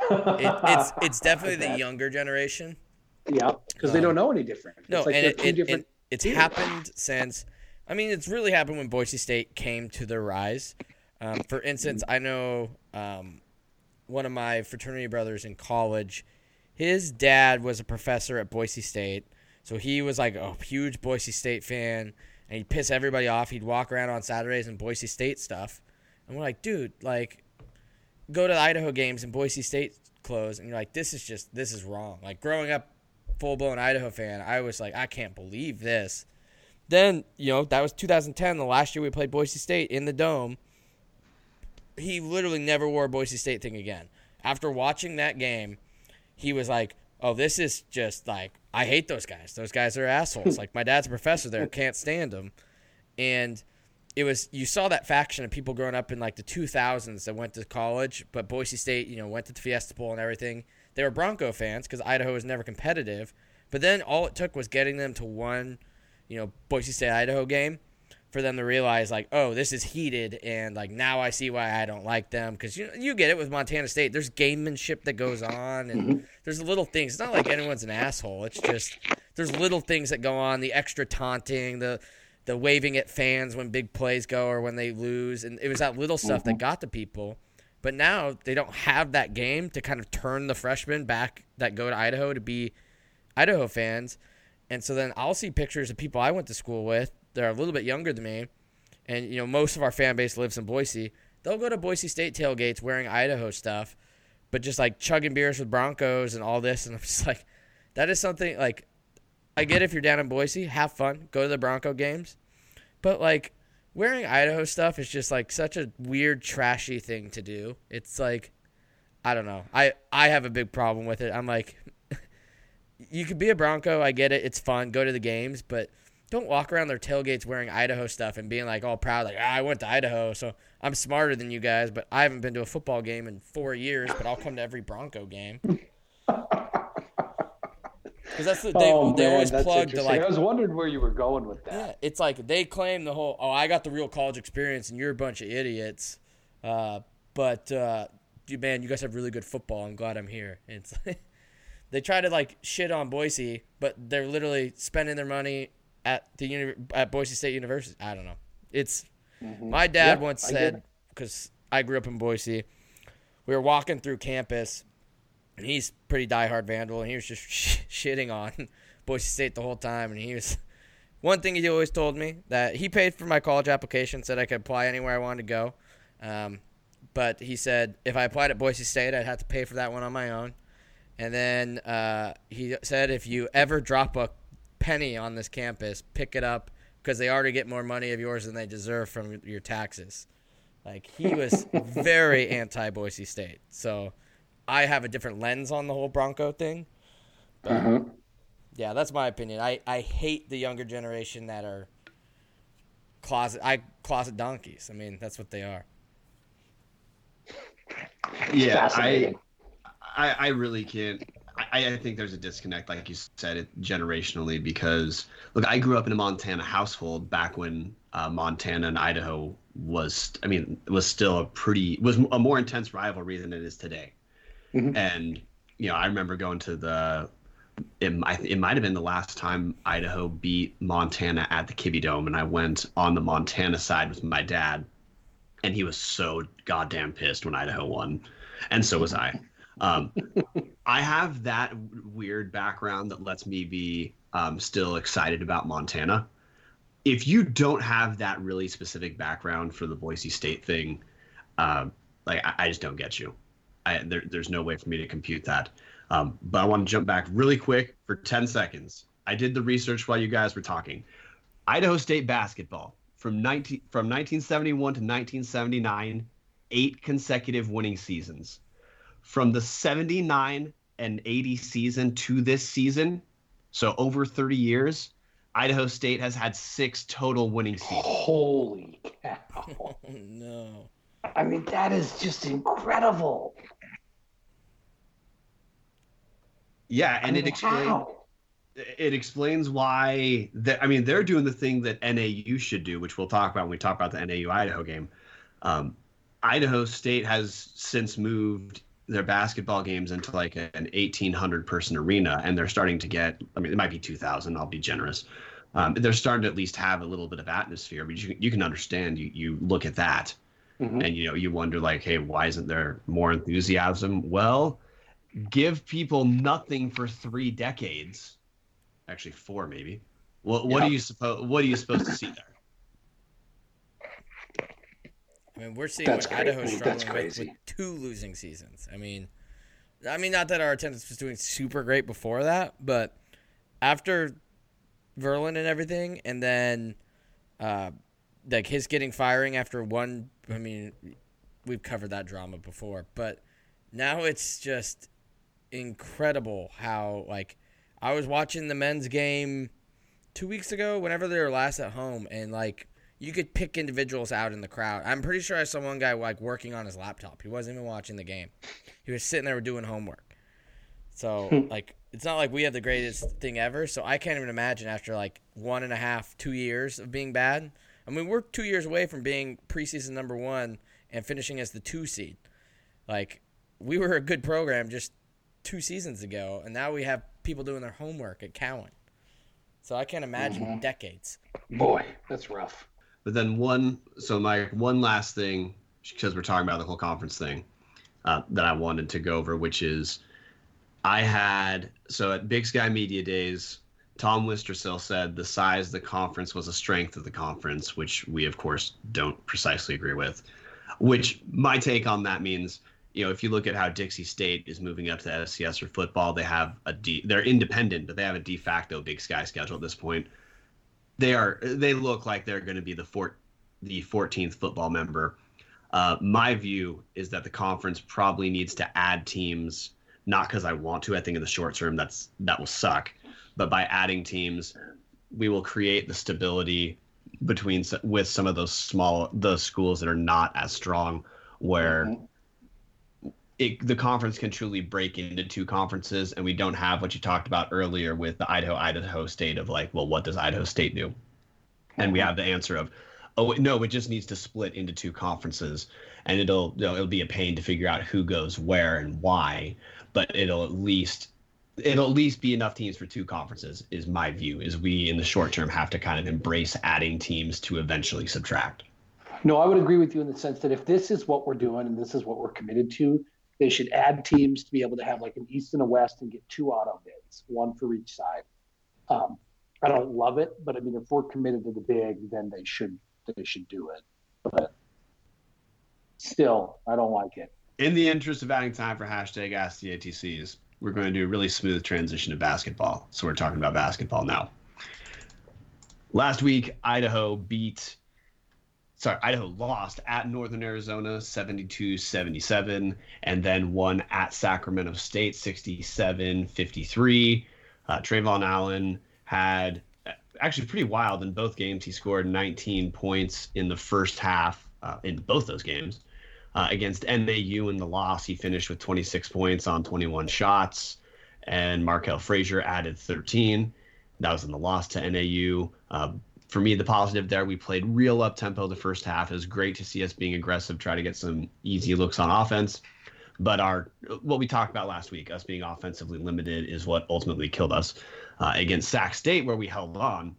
It, it's it's definitely the younger generation. Yeah, because they Um, don't know any different. No, it's like and it, two it, different. it- it's happened since. I mean, it's really happened when Boise State came to their rise. Um, for instance, I know um, one of my fraternity brothers in college. His dad was a professor at Boise State, so he was like a huge Boise State fan, and he'd piss everybody off. He'd walk around on Saturdays in Boise State stuff, and we're like, dude, like, go to the Idaho games in Boise State clothes, and you're like, this is just this is wrong. Like growing up full blown Idaho fan, I was like, I can't believe this. Then, you know, that was 2010, the last year we played Boise State in the dome. He literally never wore a Boise State thing again. After watching that game, he was like, Oh, this is just like, I hate those guys. Those guys are assholes. like, my dad's a professor there, can't stand them. And it was, you saw that faction of people growing up in like the 2000s that went to college, but Boise State, you know, went to the Fiesta Bowl and everything. They were Bronco fans because Idaho was never competitive. But then all it took was getting them to one, you know, Boise State Idaho game for them to realize like, oh, this is heated, and like now I see why I don't like them because you you get it with Montana State. There's gamemanship that goes on, and mm-hmm. there's little things. It's not like anyone's an asshole. It's just there's little things that go on. The extra taunting, the the waving at fans when big plays go or when they lose, and it was that little stuff that mm-hmm. got to people. But now they don't have that game to kind of turn the freshmen back that go to Idaho to be Idaho fans. And so then I'll see pictures of people I went to school with that are a little bit younger than me. And, you know, most of our fan base lives in Boise. They'll go to Boise State tailgates wearing Idaho stuff, but just like chugging beers with Broncos and all this. And I'm just like, that is something like, I get if you're down in Boise, have fun, go to the Bronco games. But like, wearing Idaho stuff is just like such a weird, trashy thing to do. It's like, I don't know. I, I have a big problem with it. I'm like, you could be a Bronco. I get it. It's fun. Go to the games, but don't walk around their tailgates wearing Idaho stuff and being like all proud, like ah, I went to Idaho, so I'm smarter than you guys. But I haven't been to a football game in four years, but I'll come to every Bronco game. Because that's the they, oh, they man, always plug to like I was wondering where you were going with that. yeah, it's like they claim the whole oh I got the real college experience and you're a bunch of idiots, uh, but uh, man you guys have really good football. I'm glad I'm here. And it's they try to like shit on Boise, but they're literally spending their money at the uni- at Boise State University. I don't know. It's my dad Yeah, once said because I grew up in Boise. We were walking through campus, and he's pretty diehard Vandal, and he was just shitting on Boise State the whole time. And he was one thing he always told me that he paid for my college application, said I could apply anywhere I wanted to go. Um, but he said if I applied at Boise State, I'd have to pay for that one on my own. And then uh, he said if you ever drop a penny on this campus, pick it up because they already get more money of yours than they deserve from your taxes. Like he was very anti Boise State. So I have a different lens on the whole Bronco thing. But, Uh-huh. Yeah, that's my opinion. I, I hate the younger generation that are closet I closet donkeys. I mean, that's what they are. Yeah, I, I, I really can't. I, I, think there's a disconnect, like you said, it generationally because look, I grew up in a Montana household back when uh, Montana and Idaho was, I mean, was still a pretty was a more intense rivalry than it is today. Mhm. And you know, I remember going to the. It, it might have been the last time Idaho beat Montana at the Kibby Dome, and I went on the Montana side with my dad, and he was so goddamn pissed when Idaho won, and so was I. Um, I have that weird background that lets me be um, still excited about Montana. If you don't have that really specific background for the Boise State thing, um, like I, I just don't get you. I, there, there's no way for me to compute that. Um, but I want to jump back really quick for 10 seconds. I did the research while you guys were talking. Idaho State basketball from 19 from 1971 to 1979, eight consecutive winning seasons. From the 79 and 80 season to this season, so over 30 years, Idaho State has had six total winning seasons. Holy cow! No. I mean, that is just incredible. Yeah, I and mean, it explains how? it explains why that I mean they're doing the thing that NAU should do, which we'll talk about when we talk about the NAU Idaho game. Um, Idaho State has since moved their basketball games into like an 1800 person arena, and they're starting to get. I mean, it might be 2000. I'll be generous. Um, they're starting to at least have a little bit of atmosphere, but you, you can understand. You you look at that, Mhm. and you know you wonder like, hey, why isn't there more enthusiasm? Well, give people nothing for three decades actually four maybe. What what Yeah. are you supposed what are you supposed to see there? I mean, we're seeing That's what crazy. Idaho's struggling with, with two losing seasons. I mean, I mean, not that our attendance was doing super great before that, but after Verlin and everything, and then uh, like his getting firing after one. I mean, we've covered that drama before, but now it's just incredible how like I was watching the men's game two weeks ago, whenever they were last at home, and like you could pick individuals out in the crowd. I'm pretty sure I saw one guy like working on his laptop. He wasn't even watching the game. He was sitting there doing homework. So hmm. like it's not like we have the greatest thing ever. So I can't even imagine after like one and a half, two years of being bad. I mean, we're two years away from being preseason number one and finishing as the two seed. Like we were a good program just two seasons ago, and now we have people doing their homework at Cowan. So I can't imagine mm-hmm. decades. Boy, that's rough. But then one so my one last thing because we're talking about the whole conference thing uh, that I wanted to go over, which is I had so at Big Sky Media Days, Tom Wistrcill said the size of the conference was a strength of the conference, which we of course don't precisely agree with. Which my take on that means, you know, if you look at how Dixie State is moving up to FCS for football, they have a de- they're independent, but they have a de facto Big Sky schedule at this point. They are they look like they're going to be the four, the 14th football member. Uh, my view is that the conference probably needs to add teams, not because I want to. I think in the short term that's that will suck, but by adding teams, we will create the stability between with some of those small those schools that are not as strong, where Mhm. It, the conference can truly break into two conferences, and we don't have what you talked about earlier with the Idaho Idaho State of like, well, what does Idaho State do? And we have the answer of, oh no, it just needs to split into two conferences, and it'll you know, it'll be a pain to figure out who goes where and why, but it'll at least it'll at least be enough teams for two conferences. Is my view. Is we in the short term have to kind of embrace adding teams to eventually subtract. No, I would agree with you in the sense that if this is what we're doing and this is what we're committed to, they should add teams to be able to have like an East and a West and get two auto bids, one for each side. Um, I don't love it, but I mean, if we're committed to the big, then they should they should do it. But still, I don't like it. In the interest of adding time for hashtag Ask the ATCs, we're going to do a really smooth transition to basketball. So we're talking about basketball now. Last week, Idaho beat, sorry, Idaho lost at Northern Arizona 72 77, and then won at Sacramento State 67 53. Uh, Trevon Allen had uh, actually pretty wild in both games. He scored 19 points in the first half uh, in both those games. Uh, against NAU in the loss, he finished with 26 points on 21 shots. and Marquell Fraser added 13. That was in the loss to NAU. For me, the positive there, we played real up tempo the first half. It was great to see us being aggressive, try to get some easy looks on offense. But our what we talked about last week, us being offensively limited, is what ultimately killed us uh, against Sac State, where we held on.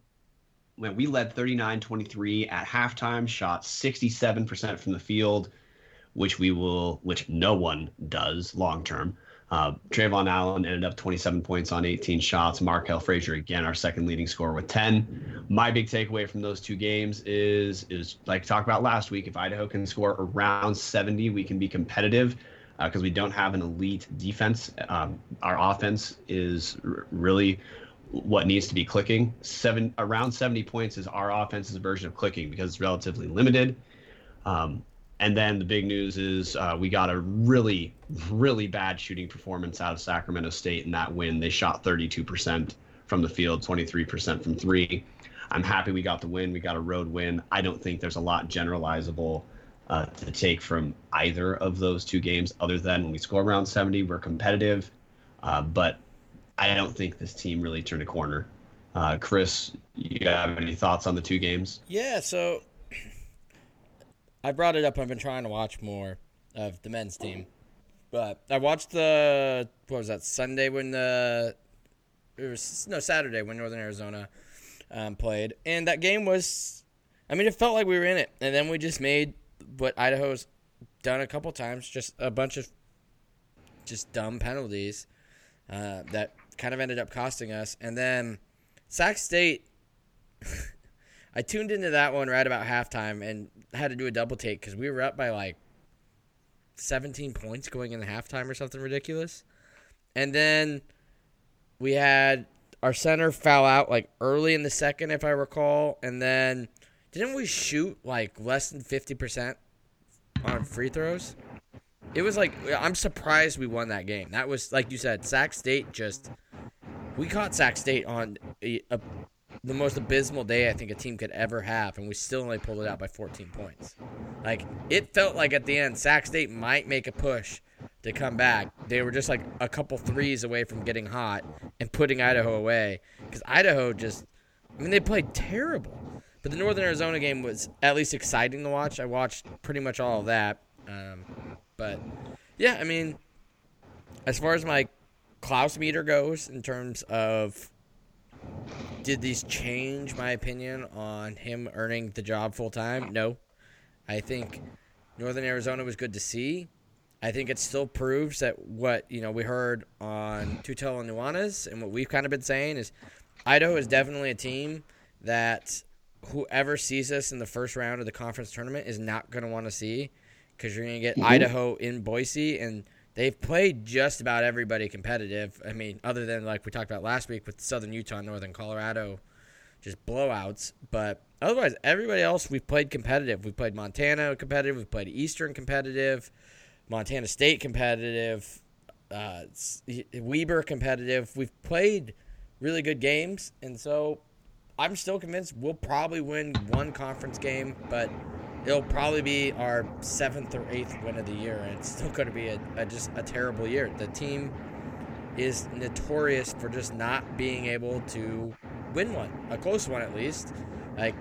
When we led 39-23 at halftime, shot 67% from the field, which we will, which no one does long term. Uh, Trevon Allen ended up 27 points on 18 shots. Marquell Fraser again, our second leading scorer with 10. My big takeaway from those two games is is like talked about last week. If Idaho can score around 70, we can be competitive because uh, we don't have an elite defense. Um, our offense is r- really what needs to be clicking. Seven around 70 points is our offense's version of clicking because it's relatively limited. Um, and then the big news is uh, we got a really, really bad shooting performance out of Sacramento State in that win. They shot 32% from the field, 23% from three. I'm happy we got the win. We got a road win. I don't think there's a lot generalizable uh, to take from either of those two games, other than when we score around 70, we're competitive. Uh, but I don't think this team really turned a corner. Uh, Chris, you have any thoughts on the two games? Yeah, so I brought it up. I've been trying to watch more of the men's team, but I watched the what was that Sunday when the it was no Saturday when Northern Arizona um, played, and that game was. I mean, it felt like we were in it, and then we just made what Idaho's done a couple times, just a bunch of just dumb penalties uh, that kind of ended up costing us, and then Sac State. I tuned into that one right about halftime and had to do a double take because we were up by like 17 points going into halftime or something ridiculous. And then we had our center foul out like early in the second, if I recall. And then didn't we shoot like less than 50% on free throws? It was like, I'm surprised we won that game. That was, like you said, Sac State just. We caught Sac State on a, a the most abysmal day I think a team could ever have, and we still only pulled it out by 14 points. Like it felt like at the end, Sac State might make a push to come back. They were just like a couple threes away from getting hot and putting Idaho away because Idaho just, I mean, they played terrible. But the Northern Arizona game was at least exciting to watch. I watched pretty much all of that. Um, but yeah, I mean, as far as my Claus meter goes in terms of did these change my opinion on him earning the job full time? No. I think Northern Arizona was good to see. I think it still proves that what you know we heard on Tutel and Nuanez and what we've kind of been saying is Idaho is definitely a team that whoever sees us in the first round of the conference tournament is not going to want to see because you're going to get mm-hmm. Idaho in Boise and they've played just about everybody competitive. I mean, other than like we talked about last week with Southern Utah, Northern Colorado, just blowouts. But otherwise, everybody else we've played competitive. We've played Montana competitive. We've played Eastern competitive, Montana State competitive, uh, Weber competitive. We've played really good games, and so I'm still convinced we'll probably win one conference game, but it'll probably be our seventh or eighth win of the year, and it's still going to be a, a, just a terrible year. The team is notorious for just not being able to win one, a close one at least. Like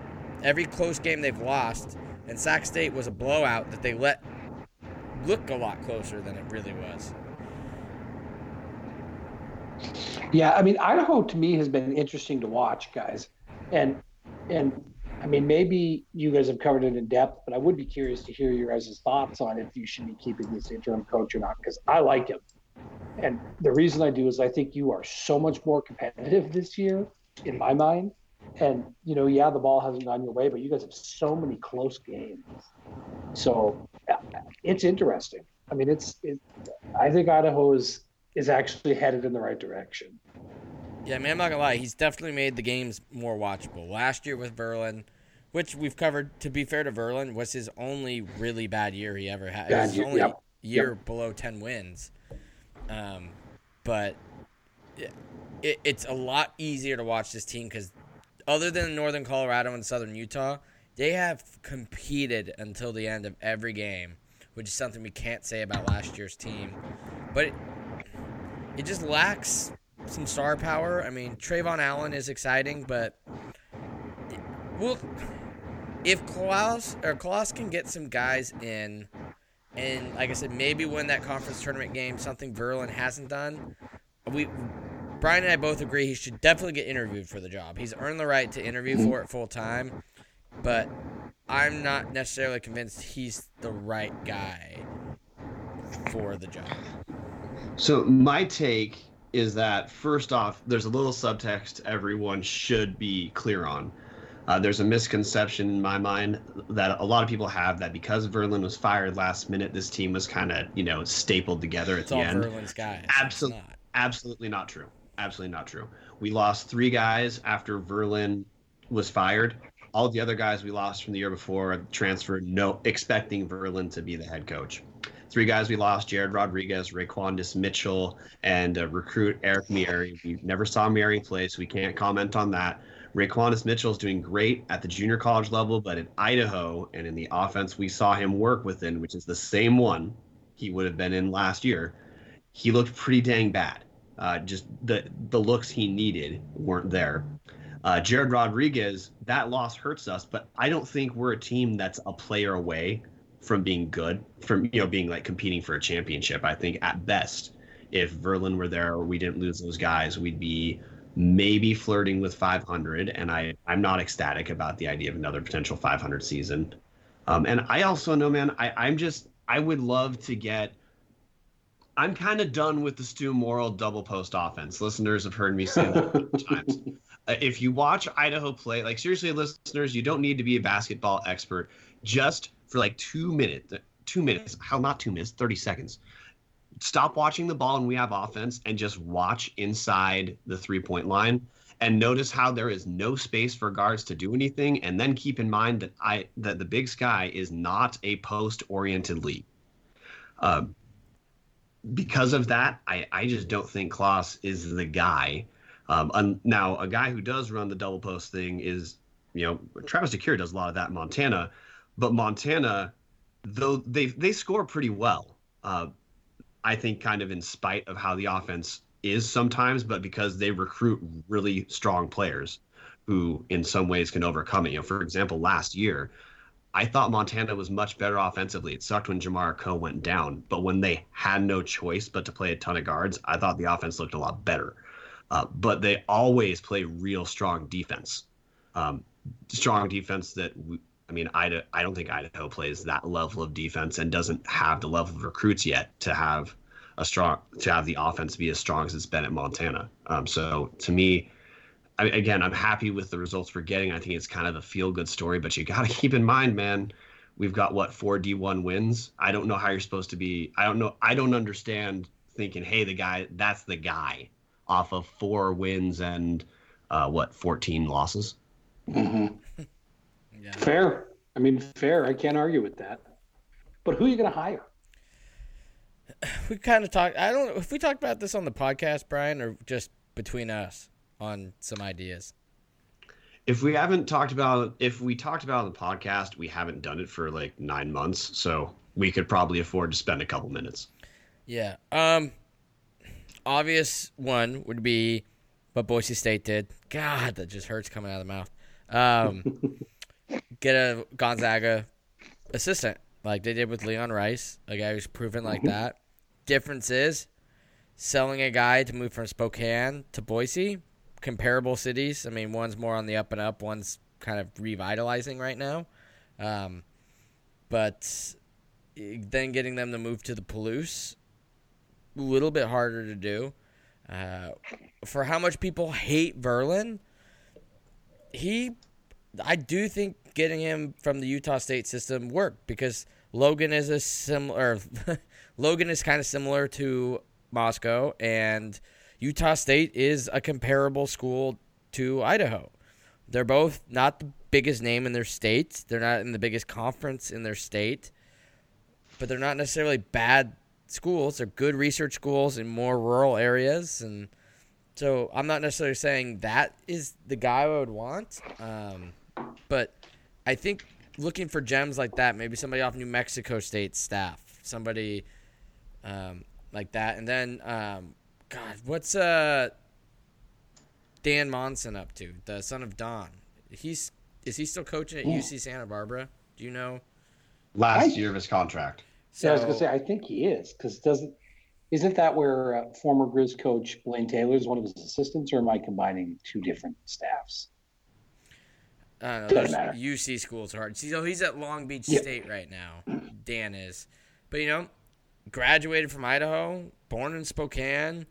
every close game they've lost, and Sac State was a blowout that they let look a lot closer than it really was. Yeah, I mean Idaho to me has been interesting to watch, guys, and and I mean, maybe you guys have covered it in depth, but I would be curious to hear your guys' thoughts on if you should be keeping this interim coach or not, because I like him. And the reason I do is I think you are so much more competitive this year, in my mind. And, you know, yeah, the ball hasn't gone your way, but you guys have so many close games. So uh, it's interesting. I mean, it's, it, I think Idaho is, is actually headed in the right direction. Yeah, I mean, I'm not gonna lie. He's definitely made the games more watchable. Last year with Verlin, which we've covered. To be fair to Verlin, was his only really bad year he ever had. Bad, it his only yep, year yep. below ten wins. Um, but it, it, it's a lot easier to watch this team because, other than Northern Colorado and Southern Utah, they have competed until the end of every game, which is something we can't say about last year's team. But it just lacks some star power. I mean, Trevon Allen is exciting, but well, if Claus or Claus can get some guys in, and like I said, maybe win that conference tournament game, something Verlin hasn't done. We, Brian and I both agree he should definitely get interviewed for the job. He's earned the right to interview for it full time, but I'm not necessarily convinced he's the right guy for the job. So my take is that first off, there's a little subtext everyone should be clear on. Uh, there's a misconception in my mind that a lot of people have that because Verlin was fired last minute, this team was kind of you know stapled together at It's the all end. Verlin's guys. Absolutely, not. absolutely not true. Absolutely not true. We lost three guys after Verlin was fired. All the other guys we lost from the year before transferred, no expecting Verlin to be the head coach. Three guys we lost: Jared Rodriguez, Raquandis Mitchell, and uh, recruit Eric Mieri. We never saw Mieri play, so we can't comment on that. Raquandis Mitchell is doing great at the junior college level, but in Idaho and in the offense we saw him work within, which is the same one he would have been in last year, he looked pretty dang bad. Uh, just the the looks he needed weren't there. Uh, Jared Rodriguez, that loss hurts us, but I don't think we're a team that's a player away from being good, from you know being like competing for a championship. I think at best, if Verlin were there or we didn't lose those guys, we'd be maybe flirting with 500. And I I'm not ecstatic about the idea of another potential 500 season. Um, and I also know, man, I I'm just I would love to get. I'm kind of done with the Stew Morrill double post offense. Listeners have heard me say that a bunch of times. Uh, if you watch Idaho play, like seriously, listeners, you don't need to be a basketball expert. Just for like two minutes, two minutes, how not two minutes, 30 seconds. Stop watching the ball and we have offense and just watch inside the three point line and notice how there is no space for guards to do anything. And then keep in mind that I that the Big Sky is not a post oriented league. Um, because of that, I, I just don't think Claus is the guy. Um, now, a guy who does run the double post thing is, you know, Travis DeCuire does a lot of that in Montana, but Montana, though they they score pretty well, uh, I think kind of in spite of how the offense is sometimes, but because they recruit really strong players who in some ways can overcome it. You know, for example, last year, I thought Montana was much better offensively. It sucked when Jamar Akoh went down, but when they had no choice but to play a ton of guards, I thought the offense looked a lot better. Uh, but they always play real strong defense. Um, strong defense that I mean, Idaho, I don't think Idaho plays that level of defense and doesn't have the level of recruits yet to have a strong to have the offense be as strong as it's been at Montana. Um, so to me, I, again, I'm happy with the results we're getting. I think it's kind of a feel good story, but you got to keep in mind, man, we've got what four D1 wins. I don't know how you're supposed to be. I don't know. I don't understand thinking, hey, the guy, that's the guy off of four wins and uh, what 14 losses. hmm Yeah. Fair. I mean, fair. I can't argue with that. But who are you going to hire? we kind of talked. I don't know if we talked about this on the podcast, Brian, or just between us on some ideas. If we haven't talked about, if we talked about it on the podcast, we haven't done it for like nine months, so we could probably afford to spend a couple minutes. Yeah. Um. Obvious one would be what Boise State did. God, that just hurts coming out of the mouth. Um, get a Gonzaga assistant like they did with Leon Rice, a guy who's proven like that. Difference is selling a guy to move from Spokane to Boise, comparable cities. I mean, one's more on the up and up, one's kind of revitalizing right now. Um, but then getting them to move to the Palouse, a little bit harder to do. Uh, for how much people hate Verlin, he, I do think getting him from the Utah State system worked because Logan is a similar, Logan is kind of similar to Moscow, and Utah State is a comparable school to Idaho. They're both not the biggest name in their state. They're not in the biggest conference in their state, but they're not necessarily bad schools. They're good research schools in more rural areas, and so I'm not necessarily saying that is the guy I would want. Um, but I think looking for gems like that, maybe somebody off New Mexico State staff, somebody um, like that, and then um, God, what's uh Dan Monson up to? The son of Don. He's is he still coaching at Yeah. UC Santa Barbara? Do you know? Last I- year of his contract. So I was gonna say I think he is because doesn't isn't that where uh, former Grizz coach Blaine Taylor is one of his assistants, or am I combining two different staffs? I don't know. Those. UC schools are hard. See, so he's at Long Beach Yeah. State right now. Dan is, but you know, graduated from Idaho, born in Spokane,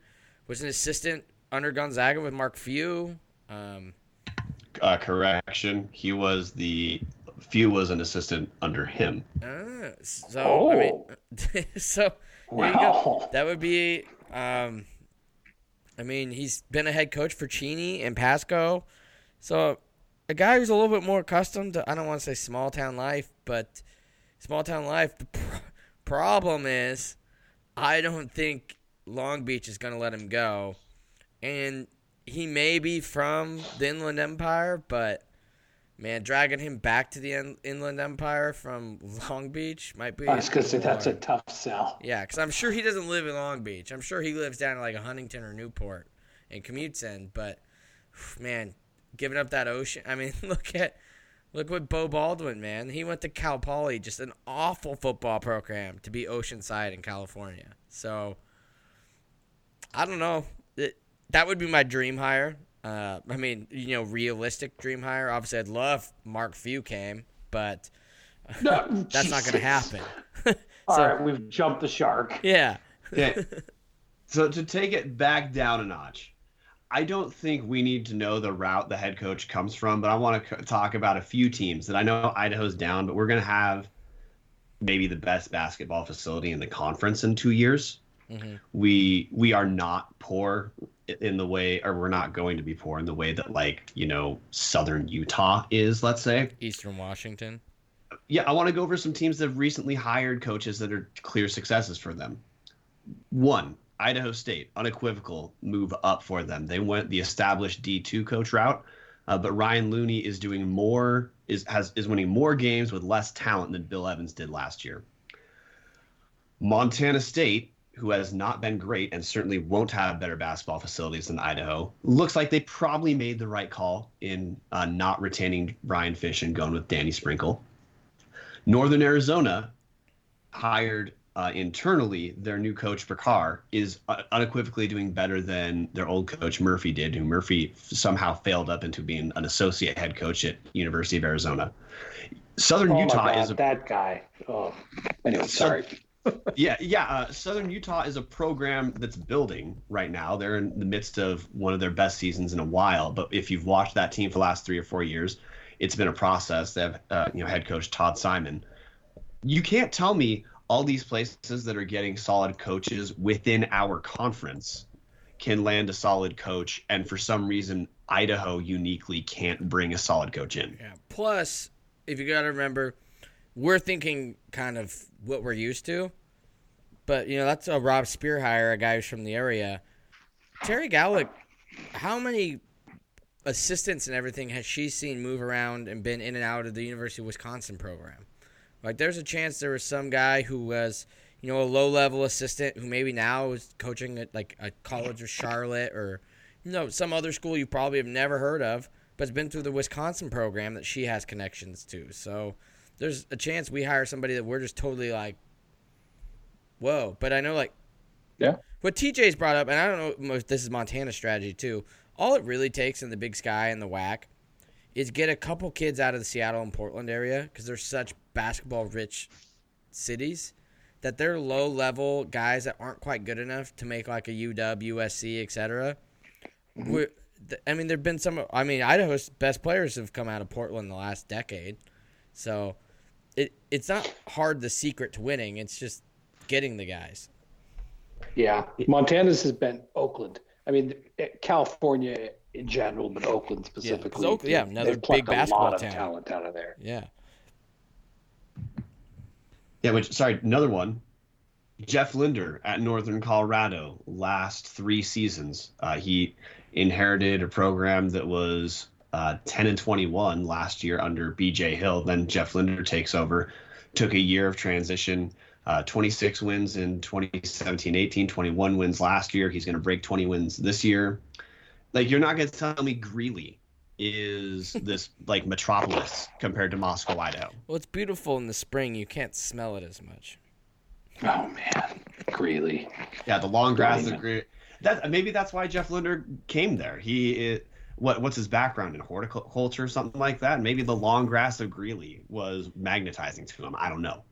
was an assistant under Gonzaga with Mark Few. Um, Uh, correction. He was the Few was an assistant under him. uh, so I mean, so there you go. Wow. That would be. Um, I mean, he's been a head coach for Cheney and Pasco, so a guy who's a little bit more accustomed to I don't want to say small town life, but small town life. The pr- problem is, I don't think Long Beach is going to let him go, and he may be from the Inland Empire, but. Man, dragging him back to the in- Inland Empire from Long Beach might be. I was gonna say that's a tough sell. Yeah, because I'm sure he doesn't live in Long Beach. I'm sure he lives down in like a Huntington or Newport and commutes in. But man, giving up that ocean. I mean, look at look what Beau Baldwin, man. He went to Cal Poly, just an awful football program to be Oceanside in California. So I don't know. It, that would be my dream hire. Uh, I mean, you know, realistic dream hire. Obviously, I'd love Mark Few came, but that's not going to happen. All So- right, we've jumped the shark. yeah. Okay. so to take it back down a notch, I don't think we need to know the route the head coach comes from, but I want to talk about a few teams that I know Idaho's down, but we're going to have maybe the best basketball facility in the conference in two years. Mhm. We we are not poor in the way, or we're not going to be poor in the way that like you know Southern Utah is. Let's say, Eastern Washington. yeah, I want to go over some teams that have recently hired coaches that are clear successes for them. One, Idaho State, unequivocal move up for them. They went the established D2 coach route, uh, but Ryan Looney is doing more is has is winning more games with less talent than Bill Evans did last year. Montana State, who has not been great and certainly won't have better basketball facilities than Idaho, looks like they probably made the right call in uh, not retaining Brian Fish and going with Danny Sprinkle. Northern Arizona hired uh, internally their new coach Burcar is uh, unequivocally doing better than their old coach Murphy did, who Murphy somehow failed up into being an associate head coach at University of Arizona. Southern Oh Utah God, is a that guy. Oh, anyway, sorry. yeah, yeah. Uh, Southern Utah is a program that's building right now. They're in the midst of one of their best seasons in a while. But if you've watched that team for the last three or four years, it's been a process. They have, uh, you know, head coach Todd Simon. You can't tell me all these places that are getting solid coaches within our conference can land a solid coach, and for some reason, Idaho uniquely can't bring a solid coach in. Yeah. Plus, if you got to remember, we're thinking kind of what we're used to. But, you know, that's a Rob Spear hire, a guy who's from the area. Terry Gawlik, how many assistants and everything has she seen move around and been in and out of the University of Wisconsin program? Like, there's a chance there was some guy who was, you know, a low level assistant who maybe now is coaching at like a college of Charlotte or, you know, some other school you probably have never heard of, but has been through the Wisconsin program that she has connections to. So there's a chance we hire somebody that we're just totally like, whoa. But I know, like, Yeah. what TJ's brought up, and I don't know if this is Montana's strategy too. All it really takes in the Big Sky and the WAC is get a couple kids out of the Seattle and Portland area because they're such basketball rich cities that they're low level guys that aren't quite good enough to make like a UW, USC, etc. Th- I mean, there've been some. I mean, Idaho's best players have come out of Portland in the last decade, so it it's not hard the secret to winning. It's just getting the guys. Yeah, Montana's has been Oakland. I mean, eh, California in general, but Oakland specifically. Yeah, they've another big basketball a lot town. of talent out of there. Yeah. Yeah, which sorry, another one. Jeff Linder at Northern Colorado last three seasons. Uh, he inherited a program that was uh, 10 and 21 last year under BJ Hill. Then Jeff Linder takes over, took a year of transition, uh, 26 wins in 2017 18, 21 wins last year. He's going to break 20 wins this year. Like, you're not going to tell me Greeley is this like metropolis compared to Moscow, Idaho. Well, it's beautiful in the spring. You can't smell it as much. Oh man, Greeley. Yeah, the long grass Great. of Greeley. That maybe that's why Jeff Linder came there. He it, what what's his background in horticulture or something like that? Maybe the long grass of Greeley was magnetizing to him. I don't know.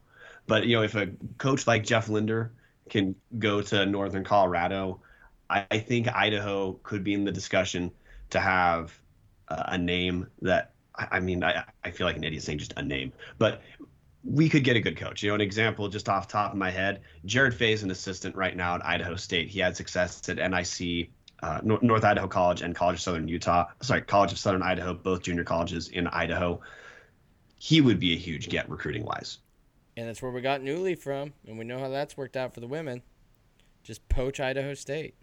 But you know, if a coach like Jeff Linder can go to northern Colorado, I, I think Idaho could be in the discussion to have uh, a name that I, I mean I, I feel like an idiot saying just a name, but we could get a good coach. You know, an example just off top of my head, Jared Phay is an assistant right now at Idaho State. He had success at NIC, uh, North Idaho College, and College of Southern Utah. Sorry, College of Southern Idaho, both junior colleges in Idaho. He would be a huge get recruiting wise. And that's where we got Newlee from, and we know how that's worked out for the women. Just poach Idaho State.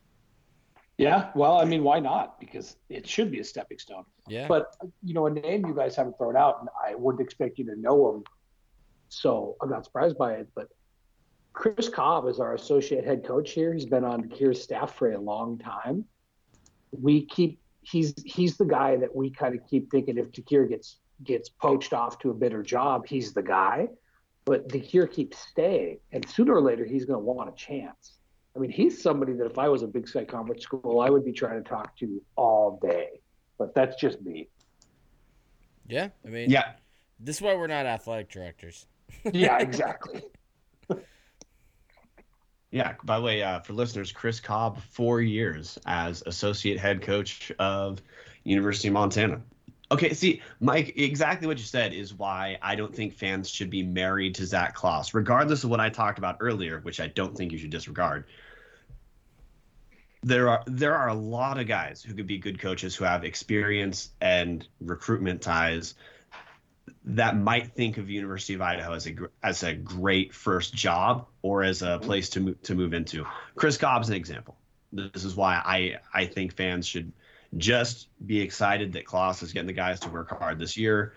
Yeah, well, I mean, why not? Because it should be a stepping stone. Yeah. But you know, a name you guys haven't thrown out, and I wouldn't expect you to know him, so I'm not surprised by it. But Chris Cobb is our associate head coach here. He's been on DeCuire's staff for a long time. We keep he's he's the guy that we kind of keep thinking if DeCuire gets gets poached off to a better job, he's the guy. But DeCuire keeps staying, and sooner or later he's going to want a chance. I mean, he's somebody that if I was a Big Sky Conference school, I would be trying to talk to all day. But that's just me. yeah. I mean, Yeah, this is why we're not athletic directors. Yeah, exactly. yeah. By the way, uh, for listeners, Chris Cobb, four years as associate head coach of University of Montana. Okay, see, Mike, exactly what you said is why I don't think fans should be married to Zach Claus, regardless of what I talked about earlier, which I don't think you should disregard. There are there are a lot of guys who could be good coaches who have experience and recruitment ties that might think of University of Idaho as a as a great first job or as a place to move, to move into. Chris Cobb's an example. This is why I I think fans should just be excited that Claus is getting the guys to work hard this year,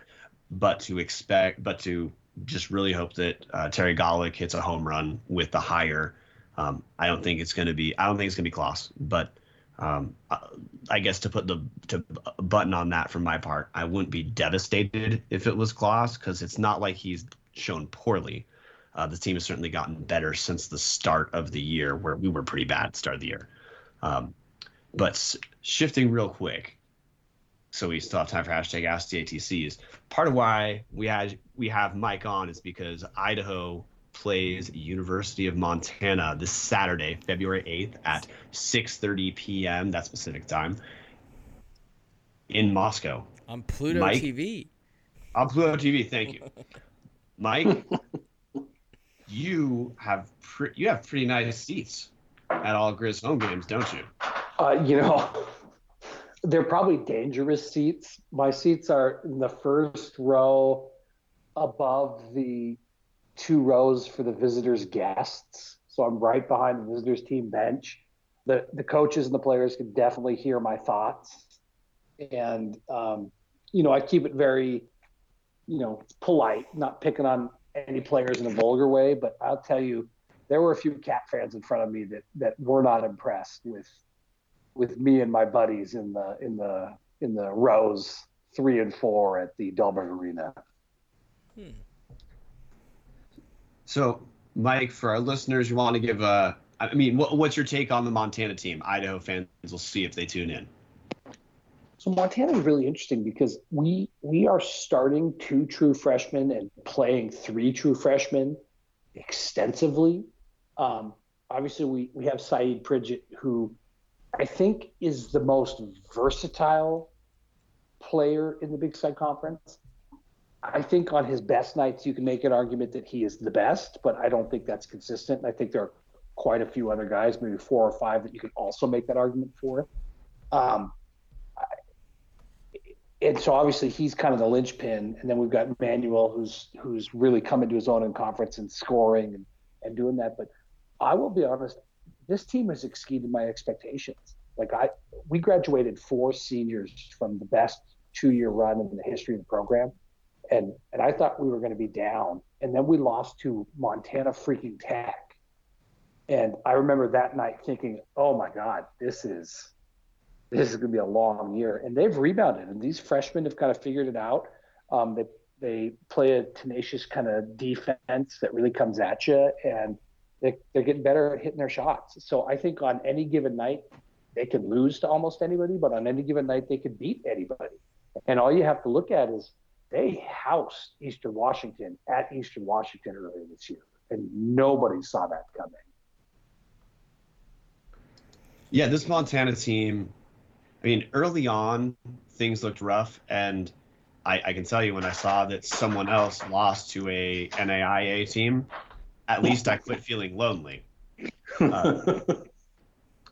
but to expect, but to just really hope that uh, Terry Gawlik hits a home run with the hire. Um, I don't think it's going to be. I don't think it's going to be Claus, but um, I, I guess to put the to button on that from my part, I wouldn't be devastated if it was Claus because it's not like he's shown poorly. Uh, the team has certainly gotten better since the start of the year, where we were pretty bad at the start of the year. Um, but s- shifting real quick, so we still have time for hashtag Ask the ATCs. Part of why we had we have Mike on is because Idaho plays University of Montana this Saturday, February eighth at six thirty p.m. That's Pacific time in Moscow On Pluto Mike? TV. on Pluto TV. Thank you, Mike. you have pre- you have pretty nice seats at all Grizz home games, don't you? Uh, you know, they're probably dangerous seats. My seats are in the first row above the two rows for the visitors' guests. So I'm right behind the visitors' team bench. The, the coaches and the players can definitely hear my thoughts. And, um, you know, I keep it very, you know, polite, not picking on any players in a vulgar way. But I'll tell you, there were a few cat fans in front of me that, that were not impressed with with me and my buddies in the in the in the rows three and four at the Dahlberg Arena. So, Mike, for our listeners, you want to give a, I mean, what, what's your take on the Montana team? Idaho fans will see if they tune in. So Montana is really interesting because we we are starting two true freshmen and playing three true freshmen extensively. Um, obviously, we we have Saeed Pridgett, who I think is the most versatile player in the Big Sky Conference. I think on his best nights, you can make an argument that he is the best, but I don't think that's consistent. I think there are quite a few other guys, maybe four or five, that you can also make that argument for. Um, and so obviously he's kind of the linchpin, and then we've got Manuel, who's who's really come into his own in conference and scoring and, and doing that. But I will be honest, this team has exceeded my expectations. Like I, we graduated four seniors from the best two-year run in the history of the program, and and I thought we were going to be down, and then we lost to Montana freaking Tech, and I remember that night thinking, "Oh my God, this is this is going to be a long year." And they've rebounded, and these freshmen have kind of figured it out. Um, they they play a tenacious kind of defense that really comes at you, and they, they're getting better at hitting their shots. So I think on any given night, they could lose to almost anybody, but on any given night, they could beat anybody. And all you have to look at is they housed Eastern Washington at Eastern Washington earlier this year, and nobody saw that coming. Yeah, this Montana team, I mean, early on, things looked rough. And I, I can tell you when I saw that someone else lost to a NAIA team, at least I quit feeling lonely. Uh,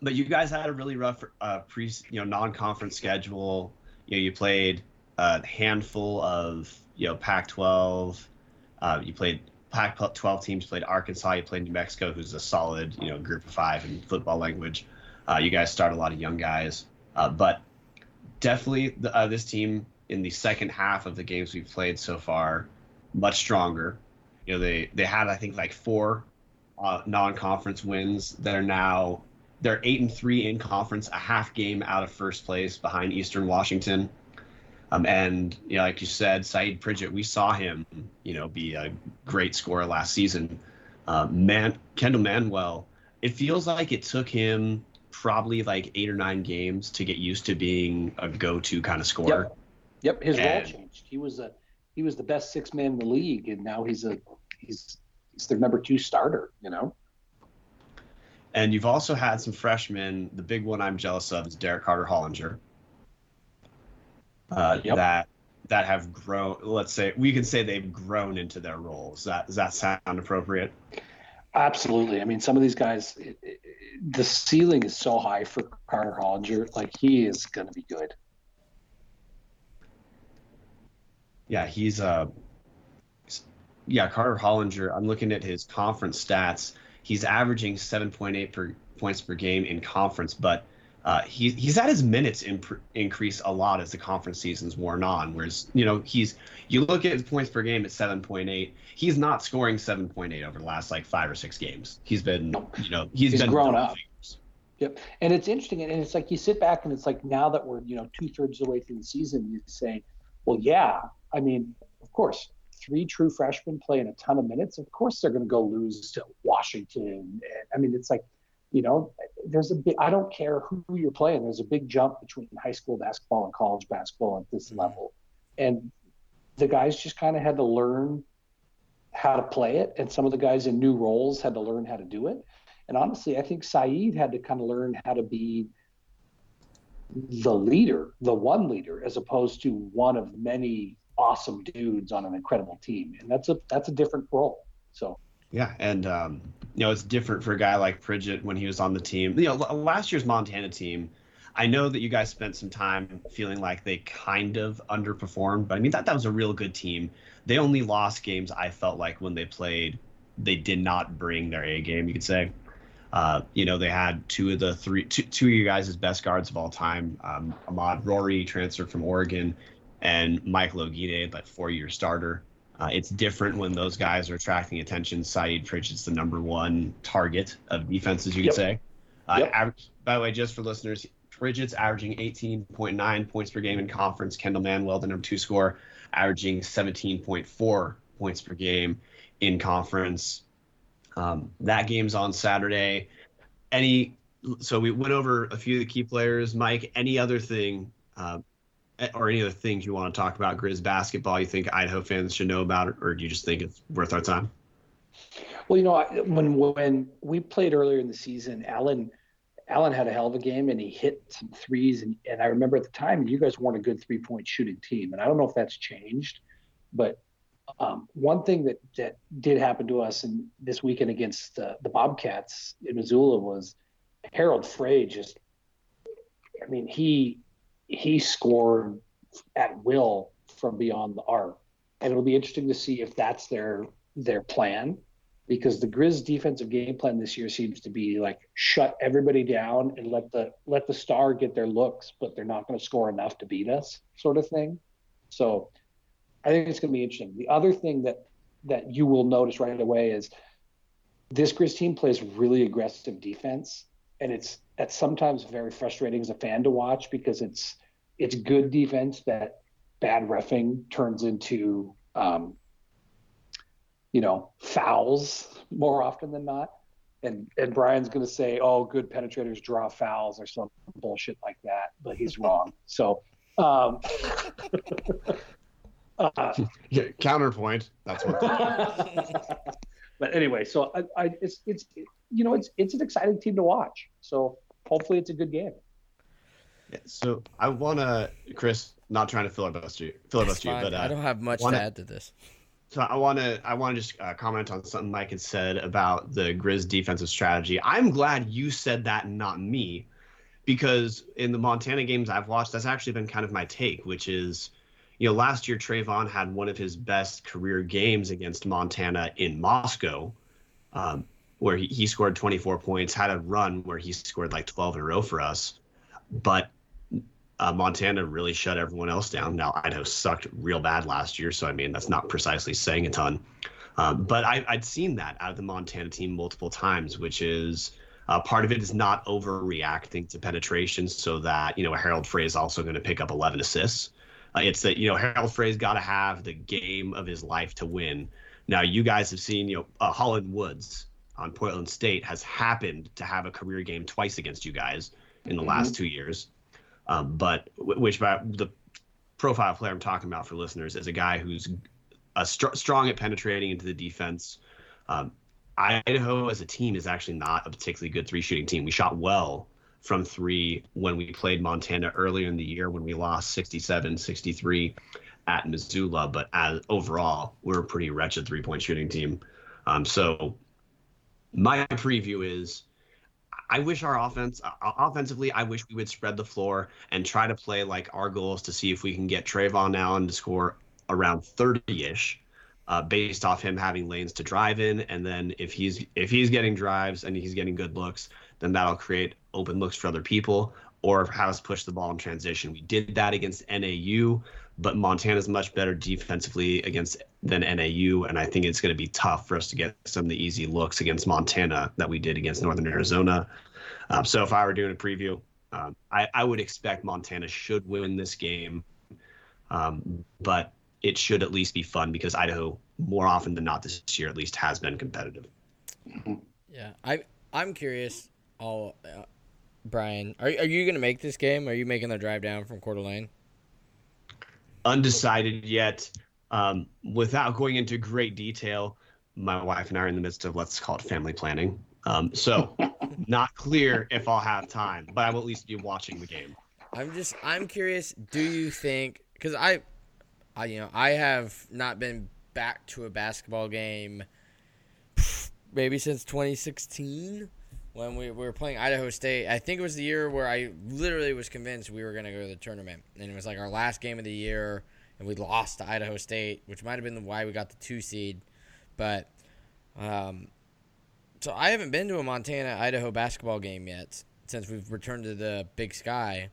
but you guys had a really rough uh, pre, you know, non-conference schedule. You know, you played a handful of you know Pac-12. Uh, you played Pac-12 teams. Played Arkansas. You played New Mexico, who's a solid you know group of five in football language. Uh, you guys start a lot of young guys, uh, but definitely the, uh, this team in the second half of the games we've played so far, much stronger. You know, they they had I think like four uh, non-conference wins that are now they're eight and three in conference, a half game out of first place behind Eastern Washington. Um, and you know, like you said, Saeed Pridgett, we saw him, you know, be a great scorer last season. Uh, Man, Kendal Manuel, it feels like it took him probably like eight or nine games to get used to being a go-to kind of scorer. Yep, yep. his and, role changed. He was a he was the best six man in the league, and now he's a he's he's their number two starter. You know. And you've also had some freshmen. The big one I'm jealous of is Derrick Carter Hollinger. Uh, yep. That that have grown. Let's say we can say they've grown into their roles. That does that sound appropriate? Absolutely. I mean, some of these guys, it, it, the ceiling is so high for Carter Hollinger. Like he is going to be good. Yeah, he's uh yeah, Carter Hollinger. I'm looking at his conference stats. He's averaging 7.8 per points per game in conference, but uh, he, he's had his minutes imp- increase a lot as the conference season's worn on. Whereas, you know, he's you look at his points per game at 7.8. He's not scoring 7.8 over the last like five or six games. He's been, you know, he's, he's been grown up. Figures. Yep, and it's interesting, and it's like you sit back and it's like now that we're you know two thirds of the way through the season, you say, well, yeah, I mean, of course, three true freshmen playing a ton of minutes. Of course, they're going to go lose to Washington. I mean, it's like you know, there's a big, I don't care who you're playing. There's a big jump between high school basketball and college basketball at this mm-hmm. level. And the guys just kind of had to learn how to play it. And some of the guys in new roles had to learn how to do it. And honestly, I think Saeed had to kind of learn how to be the leader, the one leader, as opposed to one of many awesome dudes on an incredible team. And that's a that's a different role. So yeah, and um, you know it's different for a guy like Pridgett when he was on the team. You know, last year's Montana team. I know that you guys spent some time feeling like they kind of underperformed, but I mean that that was a real good team. They only lost games I felt like when they played, they did not bring their A game. You could say. Uh, you know, they had two of the three, two, two of you guys' best guards of all time. Um, Ahmaad Rorie transferred from Oregon, and Mike Oguine, that four-year starter. Uh, it's different when those guys are attracting attention. Saeed Pridgett's the number one target of defenses, you could yep. say. Uh, yep. average, by the way, just for listeners, Pridgett's averaging 18.9 points per game in conference. Kendal Manuel, the number two scorer, averaging 17.4 points per game in conference. Um, that game's on Saturday. Any so we went over a few of the key players. Mike, any other thing uh, or any other things you want to talk about Grizz basketball you think Idaho fans should know about or do you just think it's worth our time? Well, you know, when when we played earlier in the season, Alan Alan had a hell of a game and he hit some threes, and, and I remember at the time you guys weren't a good three point shooting team, and I don't know if that's changed, but um, one thing that that did happen to us in this weekend against uh, the Bobcats in Missoula was Harald Frey just, I mean, he he scored at will from beyond the arc. And it'll be interesting to see if that's their their plan because the Grizz defensive game plan this year seems to be like shut everybody down and let the let the star get their looks, but they're not going to score enough to beat us, sort of thing. So I think it's going to be interesting. The other thing that that you will notice right away is this Grizz team plays really aggressive defense, and it's that's sometimes very frustrating as a fan to watch because it's it's good defense that bad refing turns into um, you know fouls more often than not. And and Brian's going to say, "Oh, good penetrators draw fouls" or some bullshit like that, but he's wrong. So. Um, uh, Counterpoint. That's what. but anyway, so I, I, it's it's you know it's it's an exciting team to watch. So hopefully it's a good game. Yeah, so I want to, Chris, not trying to filibuster you, filibuster you, but uh, I don't have much wanna, to add to this. So I want to I want to just uh, comment on something Mike had said about the Grizz defensive strategy. I'm glad you said that and not me, because in the Montana games I've watched, that's actually been kind of my take, which is you know, last year Trevon had one of his best career games against Montana in Moscow, um, where he, he scored 24 points, had a run where he scored like 12 in a row for us. But uh, Montana really shut everyone else down. Now, Idaho sucked real bad last year, so I mean, that's not precisely saying a ton. Um, but I, would seen that out of the Montana team multiple times, which is uh, part of it is not overreacting to penetration so that, you know, Harald Frey is also going to pick up 11 assists. Uh, it's that you know Harald Frey's got to have the game of his life to win. Now you guys have seen you know uh, Holland Woods on Portland State has happened to have a career game twice against you guys in the mm-hmm. last two years, um, but which by the profile player I'm talking about for listeners is a guy who's a str- strong at penetrating into the defense. Um, Idaho as a team is actually not a particularly good three shooting team. We shot well from three when we played Montana earlier in the year when we lost 67 63 at Missoula. But as overall, we're a pretty wretched three point shooting team. Um, so my preview is I wish our offense, uh, offensively, I wish we would spread the floor and try to play like our goals to see if we can get Trevon Allen to score around 30 ish. Uh, based off him having lanes to drive in, and then if he's if he's getting drives and he's getting good looks, then that'll create open looks for other people or have us push the ball in transition. We did that against NAU, but Montana's much better defensively against than NAU, and I think it's going to be tough for us to get some of the easy looks against Montana that we did against Northern Arizona. Um, so if I were doing a preview, um, I, I, would expect Montana should win this game, um, but it should at least be fun because Idaho, more often than not this year, at least has been competitive. Yeah, I I'm curious all uh, Brian, are are you gonna make this game? Are you making the drive down from Coeur d'Alene? Undecided yet. Um, without going into great detail, my wife and I are in the midst of let's call it family planning. Um, so not clear if I'll have time, but I will at least be watching the game. I'm just I'm curious. Do you think? Because I, I you know I have not been back to a basketball game maybe since 2016 when we, we were playing Idaho State. I think it was the year where I literally was convinced we were going to go to the tournament. And it was like our last game of the year, and we lost to Idaho State, which might have been why we got the two seed. But, um, so I haven't been to a Montana Idaho basketball game yet since we've returned to the Big Sky.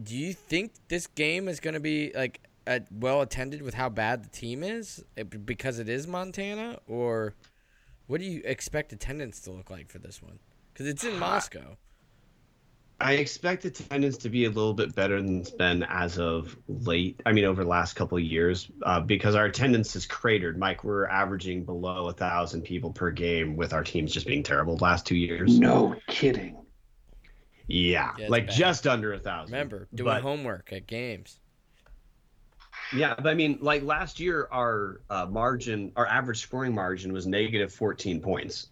Do you think this game is going to be like well attended with how bad the team is because it is Montana, or what do you expect attendance to look like for this one? Because it's in Moscow. I expect attendance to be a little bit better than it's been as of late. I mean, over the last couple of years, uh, because our attendance has cratered. Mike, we're averaging below a thousand people per game, with our teams just being terrible the last two years. No kidding. Yeah, yeah like bad. just under a thousand. Remember doing but, homework at games. Yeah, but I mean, like last year, our uh, margin, our average scoring margin was negative 14 points.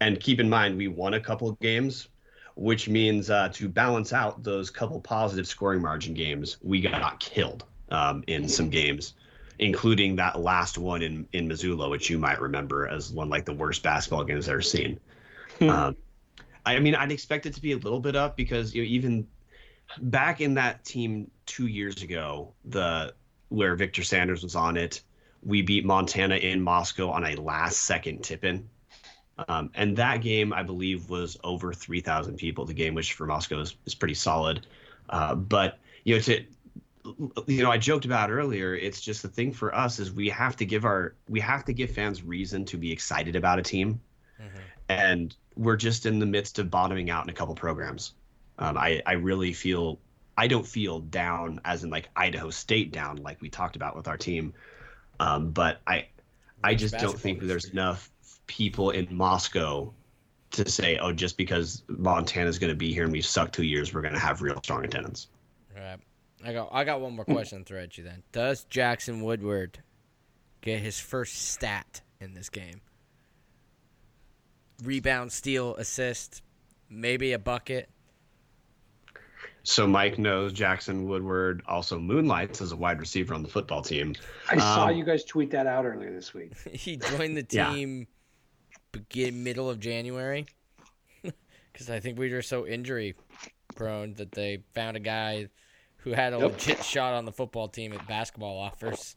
And keep in mind, we won a couple of games, which means uh, to balance out those couple positive scoring margin games, we got killed um, in some games, including that last one in, in Missoula, which you might remember as one like the worst basketball games I've ever seen. Hmm. um, I mean, I'd expect it to be a little bit up because you know, even back in that team two years ago, the where Victor Sanders was on it. We beat Montana in Moscow on a last second tip in. Um, and that game, I believe, was over 3,000 people. The game, which for Moscow is, is pretty solid. Uh, but, you know, to you know, I joked about earlier. It's just the thing for us is we have to give our we have to give fans reason to be excited about a team, Mhm. and we're just in the midst of bottoming out in a couple programs. Um, I I really feel I don't feel down as in like Idaho State down like we talked about with our team, um, but I I just don't think there's enough people in Moscow to say, oh, just because Montana's going to be here and we've sucked two years, we're going to have real strong attendance. All right. I got I got one more question to throw at you then. Does Jackson Woodward get his first stat in this game? Rebound, steal, assist, maybe a bucket. So Mike knows Jackson Woodward also moonlights as a wide receiver on the football team. I saw Um, you guys tweet that out earlier this week. he joined the Yeah. team begin middle of January because I think we were so injury prone that they found a guy who had a Yep. legit shot on the football team at basketball offers.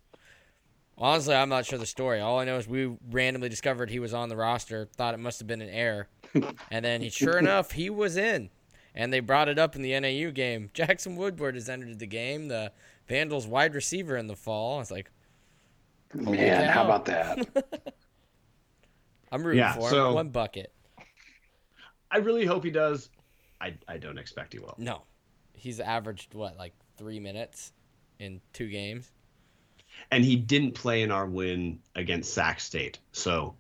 Honestly, I'm not sure the story. All I know is we randomly discovered he was on the roster. Thought it must have been an error, and then he, sure enough, he was in. And they brought it up in the NAU game. Jackson Woodward has entered the game. The Vandals wide receiver in the fall. It's like, Man, cow. how about that? I'm rooting Yeah, for him. so- One bucket. I really hope he does. I, I don't expect he will. No, he's averaged what like three minutes in two games. And he didn't play in our win against Sac State. So,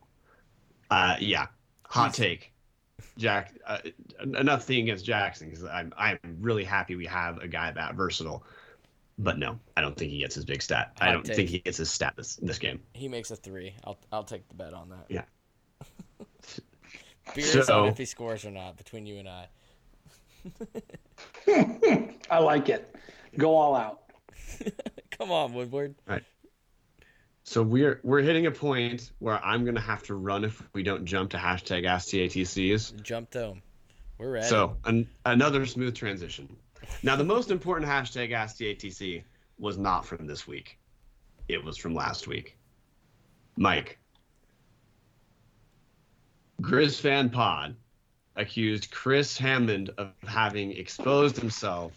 uh, yeah, hot He's- take. Jack, uh, enough thing against Jackson because I'm I'm really happy we have a guy that versatile. But no, I don't think he gets his big stat. I Hot don't take. think he gets his stat this, this game. He makes a three. I'll I'll take the bet on that. Yeah. Beers So- on if he scores or not between you and I. I like it. Go all out. Come on, Woodward. So we're we're hitting a point where I'm gonna have to run if we don't jump to hashtag AskTATCs. Jump dome. We're ready. So an, another smooth transition. Now the most important hashtag AskTATC was not from this week. It was from last week. Mike. Grizz fan pod accused Chris Hammond of having exposed himself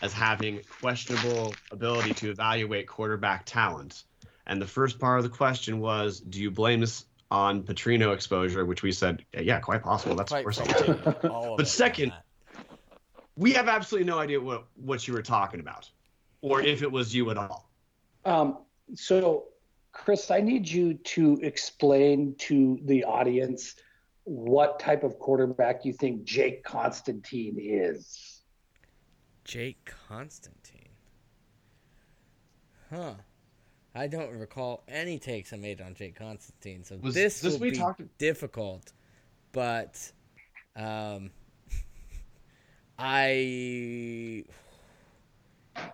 as having questionable ability to evaluate quarterback talent. And the first part of the question was, do you blame this on Petrino exposure? Which we said, yeah, quite possible. That's Quite of course I'll take. all of But second- We have absolutely no idea what what you were talking about, or if it was you at all. Um, so, Chris, I need you to explain to the audience what type of quarterback you think Jake Constantine is. Jake Constantine. Huh. I don't recall any takes I made on Jake Constantine, so Was this, this will we be talked- difficult. But um, I,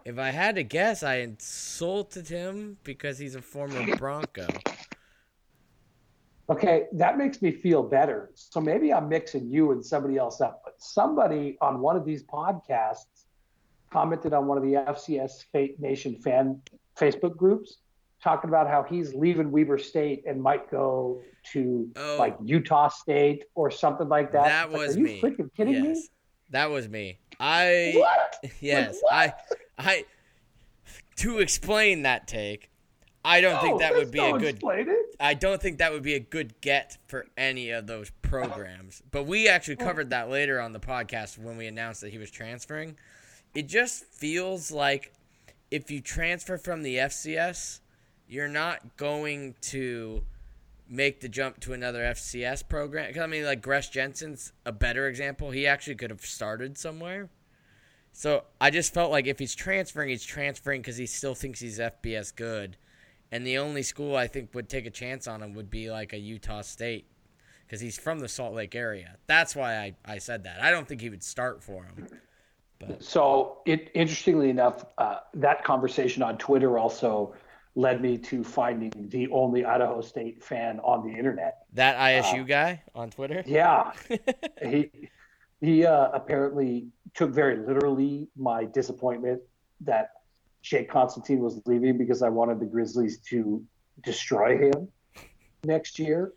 if I had to guess, I insulted him because he's a former Bronco. Okay, that makes me feel better. So maybe I'm mixing you and somebody else up. But somebody on one of these podcasts commented on one of the FCS Fa- Nation fan Facebook groups talking about how he's leaving Weber State and might go to Oh. like Utah State or something like that. That like, was Are you me. freaking kidding yes, me? that was me. I What? yes, what? I I to explain that take. I don't think that would be no a good it. I don't think that would be a good get for any of those programs. But we actually covered that later on the podcast when we announced that he was transferring. It just feels like if you transfer from the FCS, you're not going to make the jump to another FCS program. I mean, like Gresch Jensen's a better example. He actually could have started somewhere. So I just felt like if he's transferring, he's transferring because he still thinks he's FBS good. And the only school I think would take a chance on him would be like a Utah State because he's from the Salt Lake area. That's why I, I said that. I don't think he would start for him. So, it interestingly enough, uh, that conversation on Twitter also led me to finding the only Idaho State fan on the internet. That Uh, ISU guy on Twitter? Yeah, he he uh, apparently took very literally my disappointment that Jake Constantine was leaving because I wanted the Grizzlies to destroy him next year,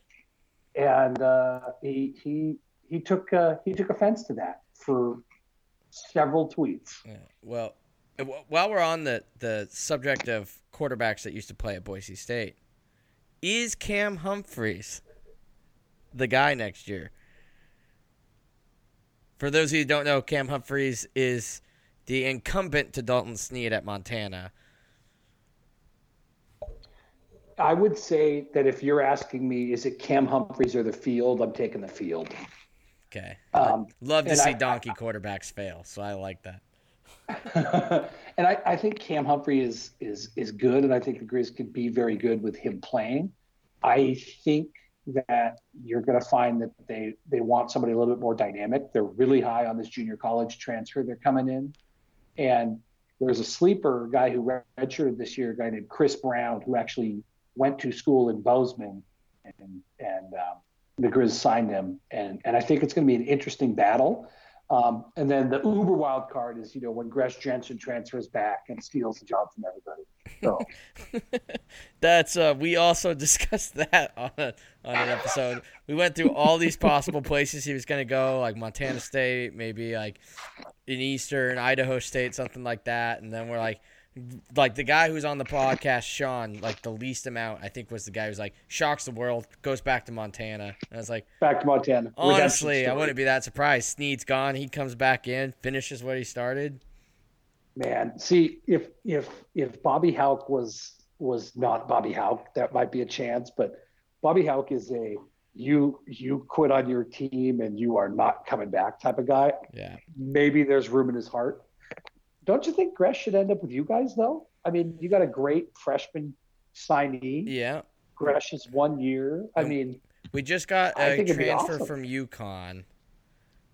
and uh, he he he took uh, he took offense to that for several tweets. Yeah. Well, Uh, While we're on the, the subject of quarterbacks that used to play at Boise State, is Cam Humphreys the guy next year? For those of you who don't know, Cam Humphreys is the incumbent to Dalton Sneed at Montana. I would say that if you're asking me, is it Cam Humphreys or the field? I'm taking the field. Okay. Um, Love to see I- donkey quarterbacks fail, so I like that. and I, I think Cam Humphrey is is is good, and I think the Grizz could be very good with him playing. I think that you're going to find that they they want somebody a little bit more dynamic. They're really high on this junior college transfer they're coming in, and there's a sleeper guy who redshirted this year, a guy named Chris Brown, who actually went to school in Bozeman, and and um, the Grizz signed him, and and I think it's going to be an interesting battle. Um, and then the uber wild card is, you know, when Gresch Jensen transfers back and steals the job from everybody. So That's uh we also discussed that on a, on an episode. We went through all these possible places he was going to go, like Montana State, maybe like in Eastern Idaho State, something like that, and then we're like like the guy who's on the podcast, Sean, like the least amount I think was the guy who's like shocks the world, goes back to Montana. And I was like, back to Montana. honestly, I wouldn't be that surprised. Sneed's gone, he comes back in, finishes what he started. Man, see if if if Bobby Hauck was was not Bobby Hauck, that might be a chance. But Bobby Hauck is a you you quit on your team and you are not coming back type of guy. Yeah. Maybe there's room in his heart. Don't you think Gresch should end up with you guys though? I mean, you got a great freshman signee. Yeah. Gresch is one year. I mean, We just got a think it'd be transfer awesome. from UConn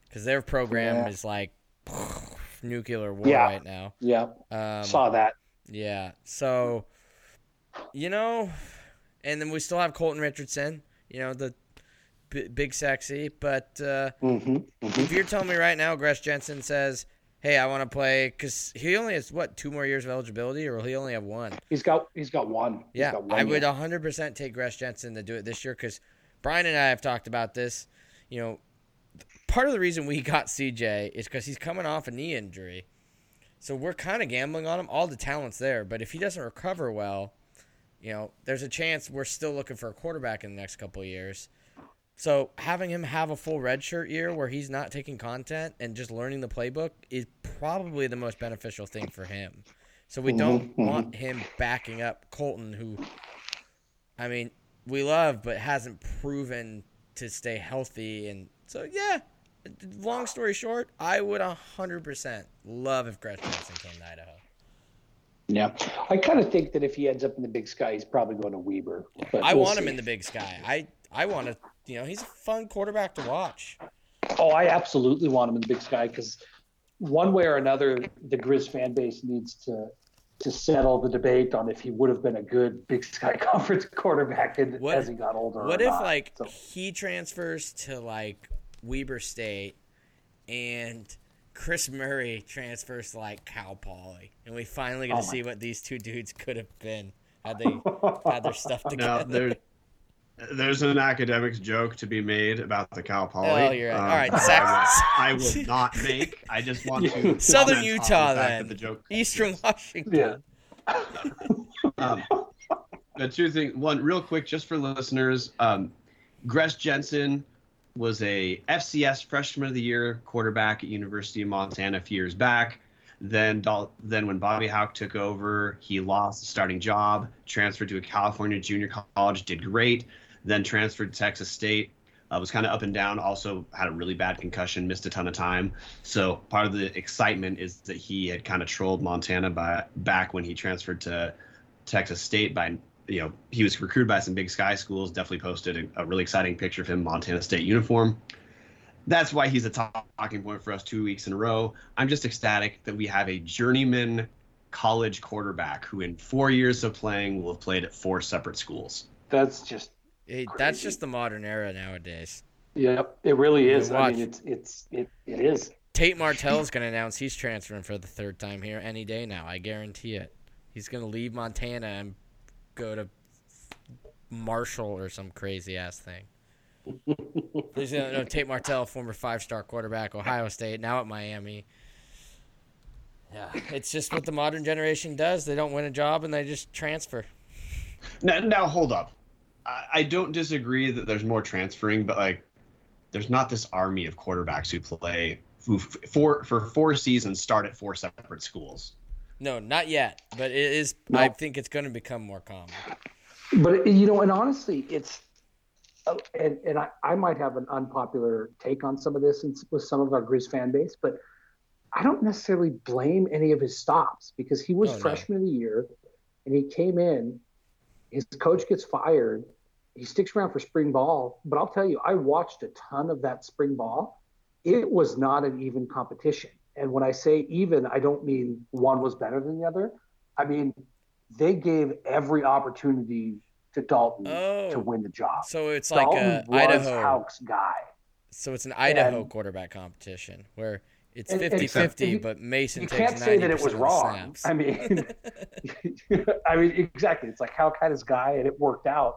because their program Yeah. is like nuclear war Yeah. right now. yeah, Um, saw that. yeah. So, you know, and then we still have Colton Richardson, you know, the b- big sexy. But uh, hmm if you're telling me right now, Gresch Jensen says, hey, I want to play, because he only has, what, two more years of eligibility, or he only have one? He's got he's got one. He's Yeah, got one I would 100% take Gresch Jensen to do it this year because Brian and I have talked about this. You know, part of the reason we got CJ is because he's coming off a knee injury. So we're kind of gambling on him. All the talent's there, but if he doesn't recover well, you know, there's a chance we're still looking for a quarterback in the next couple of years. So having him have a full redshirt year where he's not taking content and just learning the playbook is probably the most beneficial thing for him. So we don't Mhm, mhm. want him backing up Colton, who, I mean, we love but hasn't proven to stay healthy. And so, yeah, long story short, I would 100% love if Gresh Johnson came to Idaho. Yeah, I kind of think that if he ends up in the Big Sky, he's probably going to Weber. But I we'll want him in the big sky. I, I want to, you know, he's a fun quarterback to watch. Oh, I absolutely want him in the Big Sky because one way or another, the Grizz fan base needs to to settle the debate on if he would have been a good Big Sky Conference quarterback in, What- as he got older. What or if not. like So, he transfers to like Weber State and Chris Murray transfers to like Cal Poly and we finally get Oh to my- see what these two dudes could have been had they had their stuff Now together. there, there's an academics joke to be made about the Cal Poly. Oh, you're right. um, All right, that Zach- I will, I will not make. I just want to Southern Utah, the then. The joke Eastern Washington. yeah, um, the two things. One, real quick, just for listeners. Um, Gresch Jensen was a FCS Freshman of the Year quarterback at University of Montana a few years back. Then, then when Bobby Hauck took over, he lost the starting job, transferred to a California junior college, did great. Then transferred to Texas State, uh, was kind of up and down. Also had a really bad concussion, missed a ton of time. So part of the excitement is that he had kind of trolled Montana by back when he transferred to Texas State by you know he was recruited by some big sky schools. Definitely posted a, a really exciting picture of him Montana State uniform. That's why he's a talking point for us two weeks in a row. I'm just ecstatic that we have a journeyman college quarterback who, in four years of playing, will have played at four separate schools. that's just Hey, that's just the modern era nowadays. yep. It really is. I watch. mean, it's it's it, it is. Tate Martell's going to announce he's transferring for the third time here any day now. I guarantee it. He's going to leave Montana and go to Marshall or some crazy ass thing. There's no, no Tate Martell, former five star quarterback, Ohio State, now at Miami. Yeah, it's just what the modern generation does. They don't win a job and they just transfer. Now, now hold up. I, I don't disagree that there's more transferring, but like, there's not this army of quarterbacks who play who for for four seasons start at four separate schools. No, not yet, but it is. No. I think it's going to become more common. But you know, and honestly, it's uh, and and I, I might have an unpopular take on some of this and with some of our Grizz fan base, but I don't necessarily blame any of his stops because he was Oh, no. freshman of the year and he came in, his coach gets fired, he sticks around for spring ball. But I'll tell you, I watched a ton of that spring ball. It was not an even competition. And when I say even, I don't mean one was better than the other. I mean they gave every opportunity to Dalton Oh. to win the job. So it's like Dalton a was Idaho. Hauck's guy. So it's an Idaho And- quarterback competition where it's And- and- 50-50, but Mason You takes can't say that it was wrong. snaps. I mean, I mean exactly. It's like Hauck had his guy, and it worked out.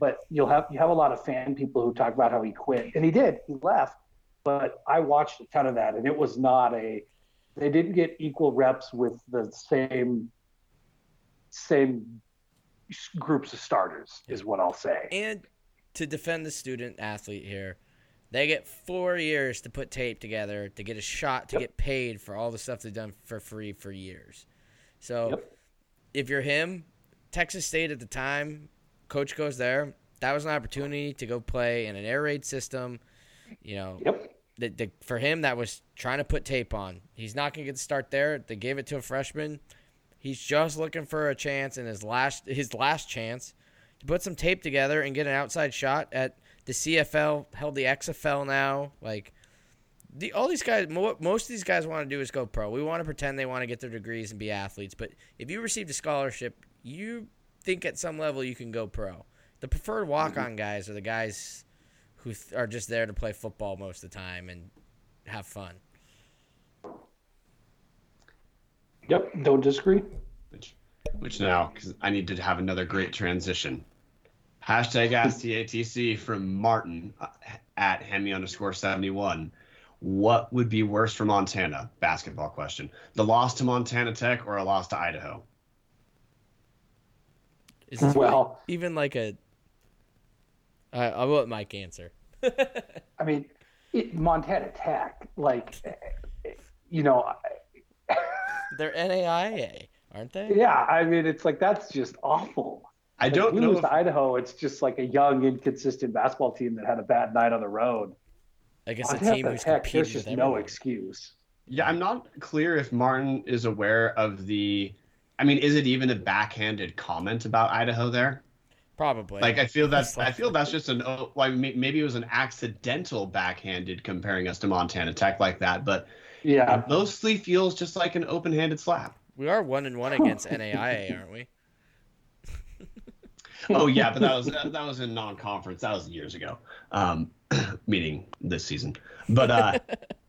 But you'll have you have a lot of fan people who talk about how he quit, and he did. He left. But I watched a ton of that, and it was not a. They didn't get equal reps with the same same groups of starters, is what I'll say. And to defend the student athlete here, they get four years to put tape together to get a shot to Yep. get paid for all the stuff they've done for free for years. So Yep. if you're him, Texas State at the time, coach goes there. That was an opportunity to go play in an air raid system. You know, Yep. the, the, for him, that was trying to put tape on. He's not going to get the start there. They gave it to a freshman. He's just looking for a chance in his last his last chance to put some tape together and get an outside shot at the CFL. Held the XFL now. Like the all these guys, mo- most of these guys want to do is go pro. We want to pretend they want to get their degrees and be athletes. But if you received a scholarship, you think at some level you can go pro. The preferred walk on guys are the guys who th- are just there to play football most of the time and have fun. Yep. Don't disagree. Which, which now, because I need to have another great transition. Hashtag AskTATC from Martin uh, at Hemi underscore 71. What would be worse for Montana? Basketball question. The loss to Montana Tech or a loss to Idaho? Is this Well- even like a? I I'll let Mike answer. I mean, it, Montana Tech, like, you know, They're NAIA, aren't they? yeah. I mean, it's like that's just awful. I If don't we know. lose If, to Idaho. It's just like a young, inconsistent basketball team that had a bad night on the road. Like it's a team who's Tech, competed there's just with no excuse. yeah, I'm not clear if Martin is aware of the. I mean, is it even a backhanded comment about Idaho there? Probably. Like I feel that's I feel that's just an oh, like maybe it was an accidental backhanded comparing us to Montana Tech like that, but Yeah, it mostly feels just like an open-handed slap. we are one and one against NAIA, aren't we? Oh yeah, but that was that, that was in non-conference. That was years ago, um, meaning this season. But uh,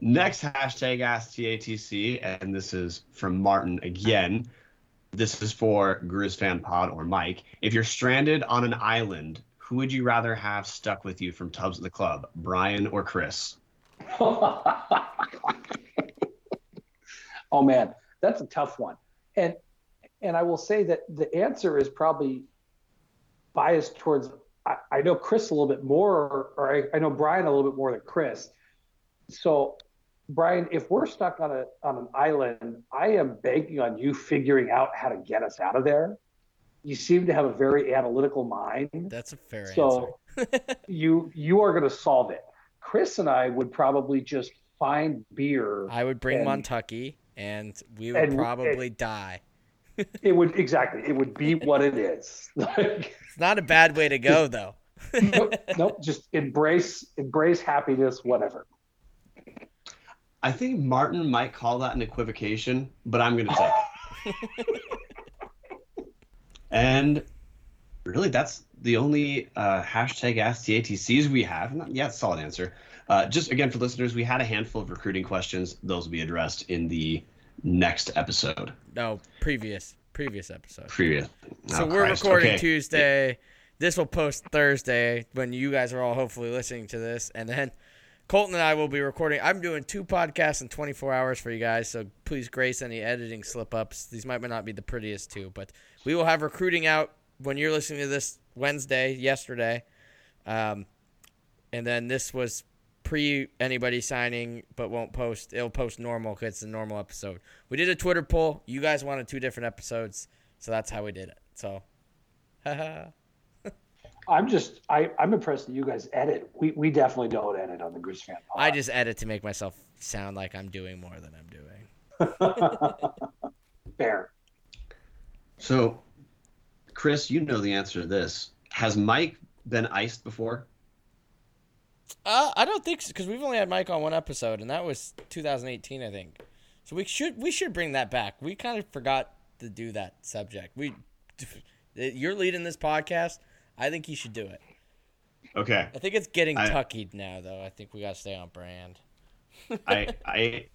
next hashtag Ask TATC, and this is from Martin again. This is for Grizz Fan Pod or Mike. If you're stranded on an island, who would you rather have stuck with you from Tubs of the Club, Brian or Chris? oh man, that's a tough one. And and I will say that the answer is probably biased towards. I, I know Chris a little bit more, or I, I know Brian a little bit more than Chris. So, Brian, if we're stuck on a on an island, I am banking on you figuring out how to get us out of there. You seem to have a very analytical mind. That's a fair So answer. you you are going to solve it. Chris and I would probably just find beer. I would bring and- Montucky, and we would and- probably die. It would exactly. It would be what it is. It's not a bad way to go, though. nope, nope. Just embrace, embrace happiness, whatever. I think Martin might call that an equivocation, but I'm going to take it. and really, that's the only uh, hashtag Ask TATCs we have. Not yet, solid answer. Uh, just again for listeners, we had a handful of recruiting questions. Those will be addressed in the next episode. No, previous previous episode. Previous. So Oh, we're Christ. recording Okay. Tuesday. This will post Thursday when you guys are all hopefully listening to this, and then Colton and I will be recording. I'm doing two podcasts in 24 hours for you guys, so please grace any editing slip ups. These might not be the prettiest two, but we will have recruiting out when you're listening to this Wednesday, yesterday. Um, and then this was pre anybody signing, but won't post. It'll post normal because it's a normal episode. We did a Twitter poll. You guys wanted two different episodes, so that's how we did it. So, haha. I'm just I, I'm impressed that you guys edit. We we definitely don't edit on the Grizz fan. Pod. I just edit to make myself sound like I'm doing more than I'm doing. fair. So, Chris, you know the answer to this. Has Mike been iced before? Uh, I don't think so because we've only had Mike on one episode, and that was 2018, I think. So we should we should bring that back. We kind of forgot to do that subject. We, you're leading this podcast. I think you should do it. Okay. I think it's getting I- tuckied now, though. I think we got to stay on brand. I, I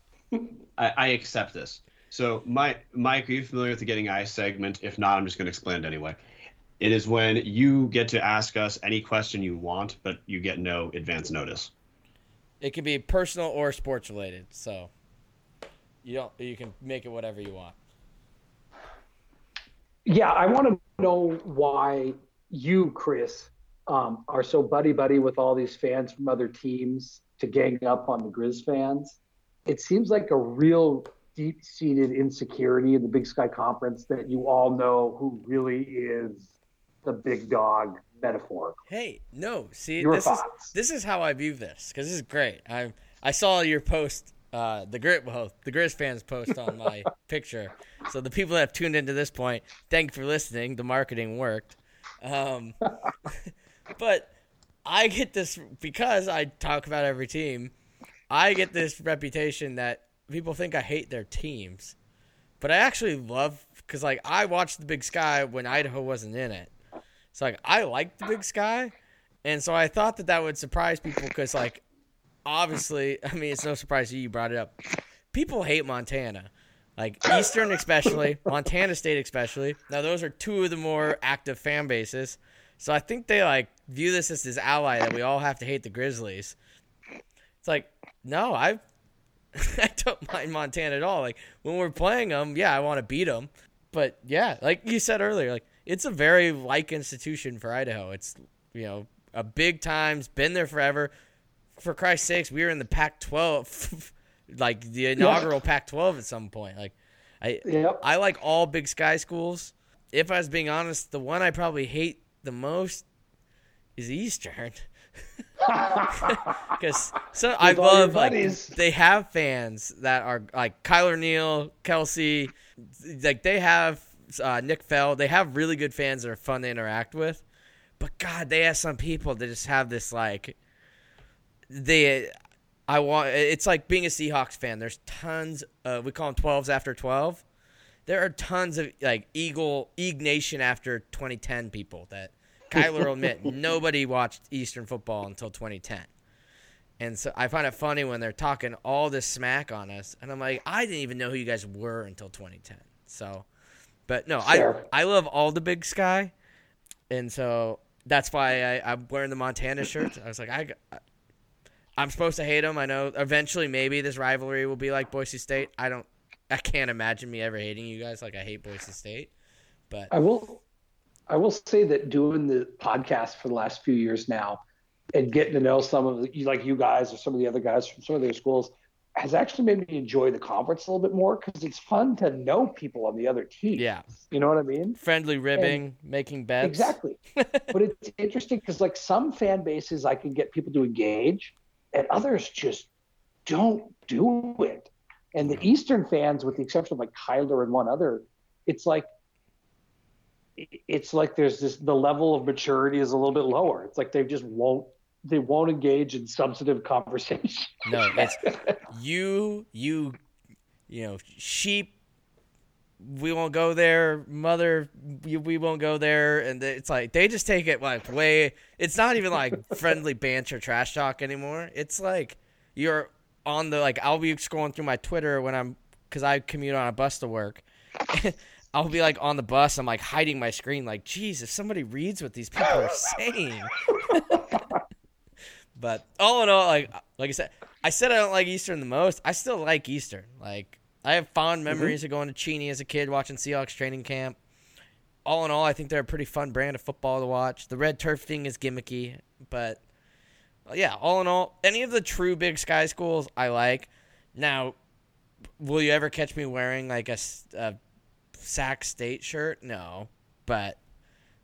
I I accept this. So, my, Mike, are you familiar with the Getting Ice segment? If not, I'm just going to explain it anyway. It is when you get to ask us any question you want, but you get no advance notice. It can be personal or sports related, so you don't you can make it whatever you want. Yeah, I want to know why you, Chris, um, are so buddy buddy with all these fans from other teams to gang up on the Grizz fans. It seems like a real deep seated insecurity in the Big Sky Conference that you all know who really is the big dog metaphor. Hey, no, see Your this is this is how I view this because this is great. I I saw your post, uh, the grit well, the Grizz fans post on my picture. So the people that have tuned into this point, thank you for listening. The marketing worked, um, but I get this because I talk about every team. I get this reputation that people think I hate their teams, but I actually love because like I watched the Big Sky when Idaho wasn't in it. So like I like the Big Sky, and so I thought that that would surprise people because like obviously I mean it's no surprise to you you brought it up. People hate Montana, like Eastern especially, Montana State especially. Now those are two of the more active fan bases. So I think they like view this as this ally that we all have to hate the Grizzlies. It's like no, I I don't mind Montana at all. Like when we're playing them, yeah, I want to beat them. But yeah, like you said earlier, like it's a very like institution for Idaho. It's you know a big times, been there forever. For Christ's sakes, we were in the Pac-12, like the inaugural Pac-12 at some point. Like I, Yep. I like all Big Sky schools. If I was being honest, the one I probably hate the most is Eastern. Because so I With love like they have fans that are like Kyler Neal, Kelsey, like they have uh, Nick Fell. They have really good fans that are fun to interact with. But God, they have some people that just have this like they. I want. It's like being a Seahawks fan. There's tons. Of, we call them twelves after twelve. There are tons of like Eagle Eagle Nation after 2010 people that Kyler will admit nobody watched Eastern football until 2010. And so I find it funny when they're talking all this smack on us, and I'm like, I didn't even know who you guys were until 2010. So, but no, Fair. I I love all the Big Sky, and so that's why I, I'm wearing the Montana shirt. I was like, I, I I'm supposed to hate them. I know eventually maybe this rivalry will be like Boise State. I don't, I can't imagine me ever hating you guys like I hate Boise State. But I will I will say that doing the podcast for the last few years now and getting to know some of the, like you guys or some of the other guys from some of their schools has actually made me enjoy the conference a little bit more because it's fun to know people on the other team. yeah, You know what I mean? friendly ribbing, making bets. Exactly. but it's interesting because like some fan bases I can get people to engage and others just don't do it. And the Eastern fans, with the exception of like Kyler and one other, it's like it's like there's this the level of maturity is a little bit lower. It's like they just won't they won't engage in substantive conversation. No, it's you, you, you know, sheep. We won't go there, mother. We, we won't go there, and it's like they just take it like way. It's not even like friendly banter, trash talk anymore. It's like you're on the like. I'll be scrolling through my Twitter when I'm because I commute on a bus to work. I'll be like on the bus. I'm like hiding my screen. Like, geez, if somebody reads what these people are saying. But all in all, like like I said, I said I don't like Eastern the most. I still like Eastern. Like I have fond mm-hmm. memories of going to Cheney as a kid, watching Seahawks training camp. All in all, I think they're a pretty fun brand of football to watch. The red turf thing is gimmicky, but yeah, all in all, any of the true Big Sky schools I like. Now, will you ever catch me wearing like a Sac State shirt? No, but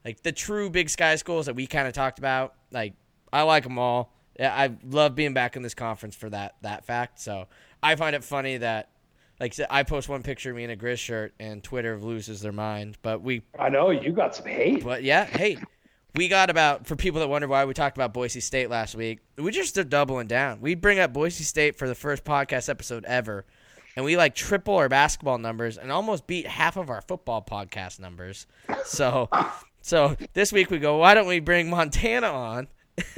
like the true Big Sky schools that we kind of talked about, like I like them all. I love being back in this conference for that that fact. So I find it funny that like I post one picture of me in a Grizz shirt and Twitter loses their mind. But we I know you got some hate. but yeah, hey, we got about for people that wonder why we talked about Boise State last week. We just are doubling down. We bring up Boise State for the first podcast episode ever, and we like triple our basketball numbers and almost beat half of our football podcast numbers. So, so this week we go. Why don't we bring Montana on,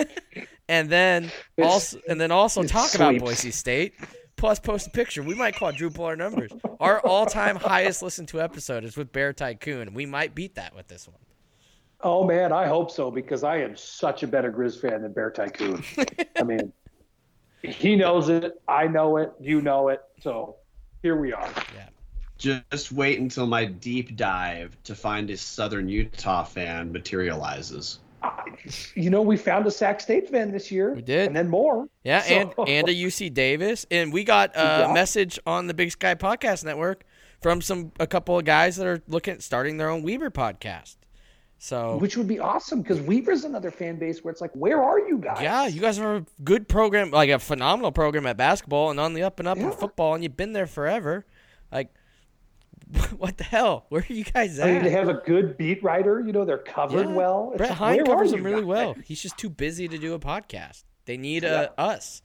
and then also and then also talk about. Boise State. Plus, post a picture. We might quadruple our numbers. Our all-time highest listened to episode is with Bear Tycoon. We might beat that with this one. Oh man, I hope so because I am such a better Grizz fan than Bear Tycoon. I mean, he knows it. I know it. You know it. So here we are. Just wait until my deep dive to find a Southern Utah fan materializes. You know, we found a Sac State fan this year. We did. and then more. Yeah, So- and and a UC Davis, and we got a Yeah. message on the Big Sky Podcast Network from some a couple of guys that are looking at starting their own Weber podcast. So which would be awesome because Weber's another fan base where it's like, where are you guys? yeah, you guys are a good program, like a phenomenal program at basketball and on the up and up in football, and you've been there forever. Like, what the hell? Where are you guys I mean, at? they have a good beat writer. You know, they're covered Yeah. well. It's Brett like, Hein covers them really guys? well. He's just too busy to do a podcast. They need uh, us.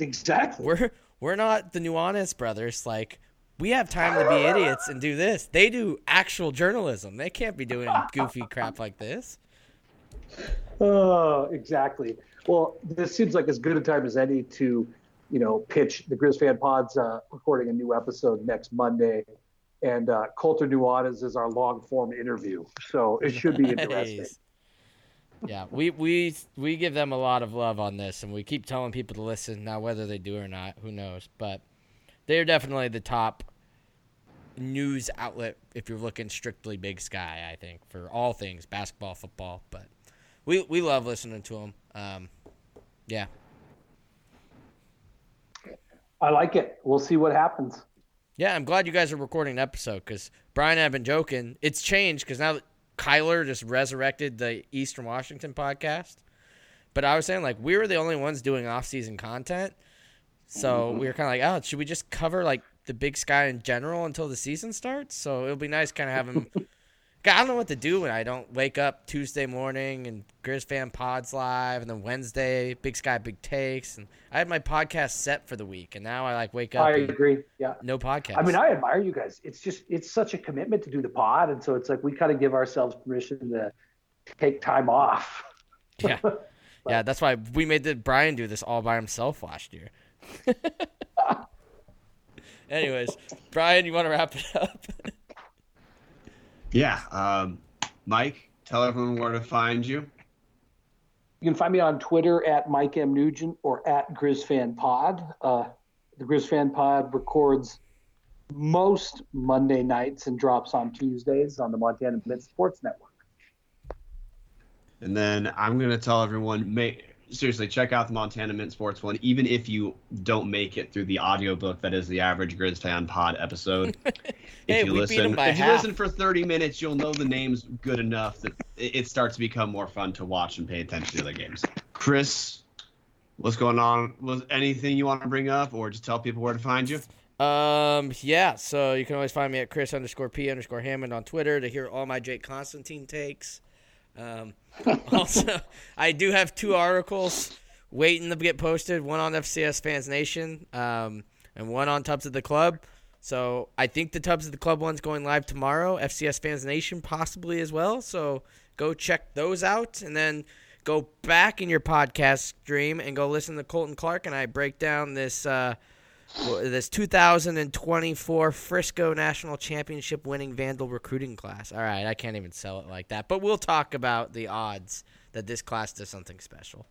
Exactly. We're we're not the Nuanez brothers. Like we have time to be idiots and do this. They do actual journalism. They can't be doing goofy crap like this. Oh, exactly. Well, this seems like as good a time as any to, you know, pitch the Grizz Fan Pod's uh, recording a new episode next Monday. And uh, Colter Nuanez is our long form interview. So it should be interesting. Yeah, we, we we give them a lot of love on this, and we keep telling people to listen. Now, whether they do or not, who knows? But they're definitely the top news outlet if you're looking strictly Big Sky. I think for all things basketball, football. But we we love listening to them. Um, yeah, I like it. We'll see what happens. Yeah, I'm glad you guys are recording an episode because Brian and I have been joking. It's changed because now that Kyler just resurrected the Eastern Washington podcast. But I was saying, like, we were the only ones doing off season content. So mm-hmm. we were kind of like, oh, should we just cover, like, the big sky in general until the season starts? So it'll be nice kind of having. I don't know what to do when I don't wake up Tuesday morning and Grizz Fan Pods live, and then Wednesday Big Sky Big Takes, and I had my podcast set for the week, and now I like wake up I agree. Yeah. no podcast. I mean, I admire you guys. It's just, it's such a commitment to do the pod. And so it's like we kind of give ourselves permission to take time off. Yeah. Yeah, that's why we made the Brian do this all by himself last year. Anyways, Brian, you want to wrap it up? Yeah. Um, Mike, tell everyone where to find you. You can find me on Twitter at Mike M. Nugent or at GrizzFanPod. Uh, the GrizzFan Pod records most Monday nights and drops on Tuesdays on the Montana Mid Sports Network. And then I'm gonna tell everyone, make seriously check out the Montana Mint Sports one, even if you don't make it through the audiobook that is the average Grizz fan pod episode. Hey, if you we beat 'em listen, if you listen for 30 minutes, you'll know the names good enough that it, it starts to become more fun to watch and pay attention to the games. Chris, what's going on? Was anything you want to bring up, or just tell people where to find you? Um, yeah, so you can always find me at Chris underscore P underscore Hammond on Twitter to hear all my Jake Constantine takes. Um, also, I do have two articles waiting to get posted one on FCS Fans Nation um, and one on Tubs of the Club. So I think the Tubs of the Club one's going live tomorrow. FCS Fans Nation possibly as well. So go check those out and then go back in your podcast stream and go listen to Colton Clark and I break down this uh, this 2024 Frisco National Championship winning Vandal recruiting class. All right, I can't even sell it like that, but we'll talk about the odds that this class does something special.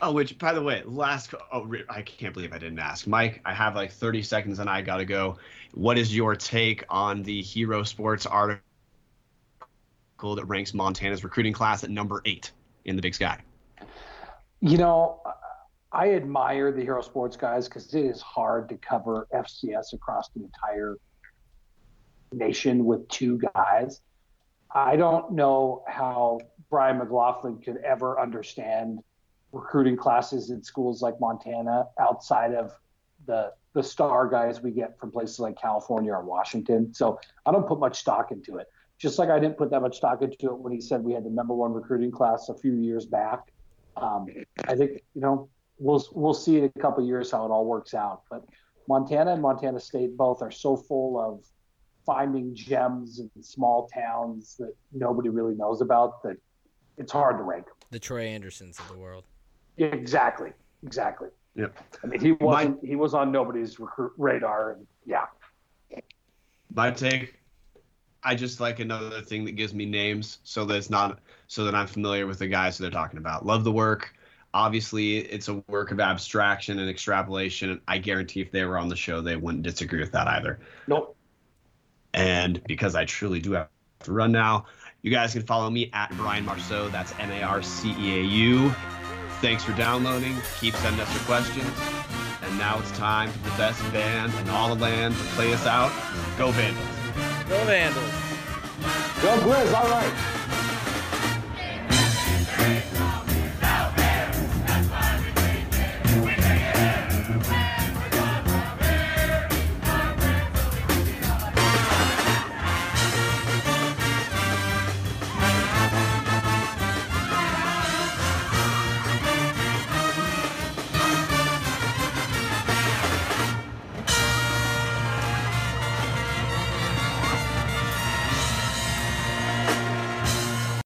Oh, which by the way, last oh I can't believe I didn't ask. Mike, I have like 30 seconds and I got to go. What is your take on the Hero Sports article that ranks Montana's recruiting class at number 8 in the Big Sky? You know, I admire the Hero Sports guys cuz it is hard to cover FCS across the entire nation with two guys. I don't know how Brian McLaughlin could ever understand recruiting classes in schools like Montana outside of the the star guys we get from places like California or Washington. So I don't put much stock into it. Just like I didn't put that much stock into it when he said we had the number one recruiting class a few years back. Um, I think you know we'll we'll see in a couple years how it all works out. But Montana and Montana State both are so full of finding gems in small towns that nobody really knows about that it's hard to rank them. The Troy Andersens of the world. Yeah, exactly. Exactly. Yep. I mean, he wasn't. My, he was on nobody's recruit radar, and yeah. My take. I just like another thing that gives me names, so that it's not so that I'm familiar with the guys that they're talking about. Love the work. Obviously, it's a work of abstraction and extrapolation. I guarantee if they were on the show, they wouldn't disagree with that either. Nope. And because I truly do have to run now, you guys can follow me at Brian Marceau. That's M A R C E A U. Thanks for downloading. Keep sending us your questions. And now it's time for the best band in all the land to play us out. Go Vandals. Go Vandals. Go Grizz. All right.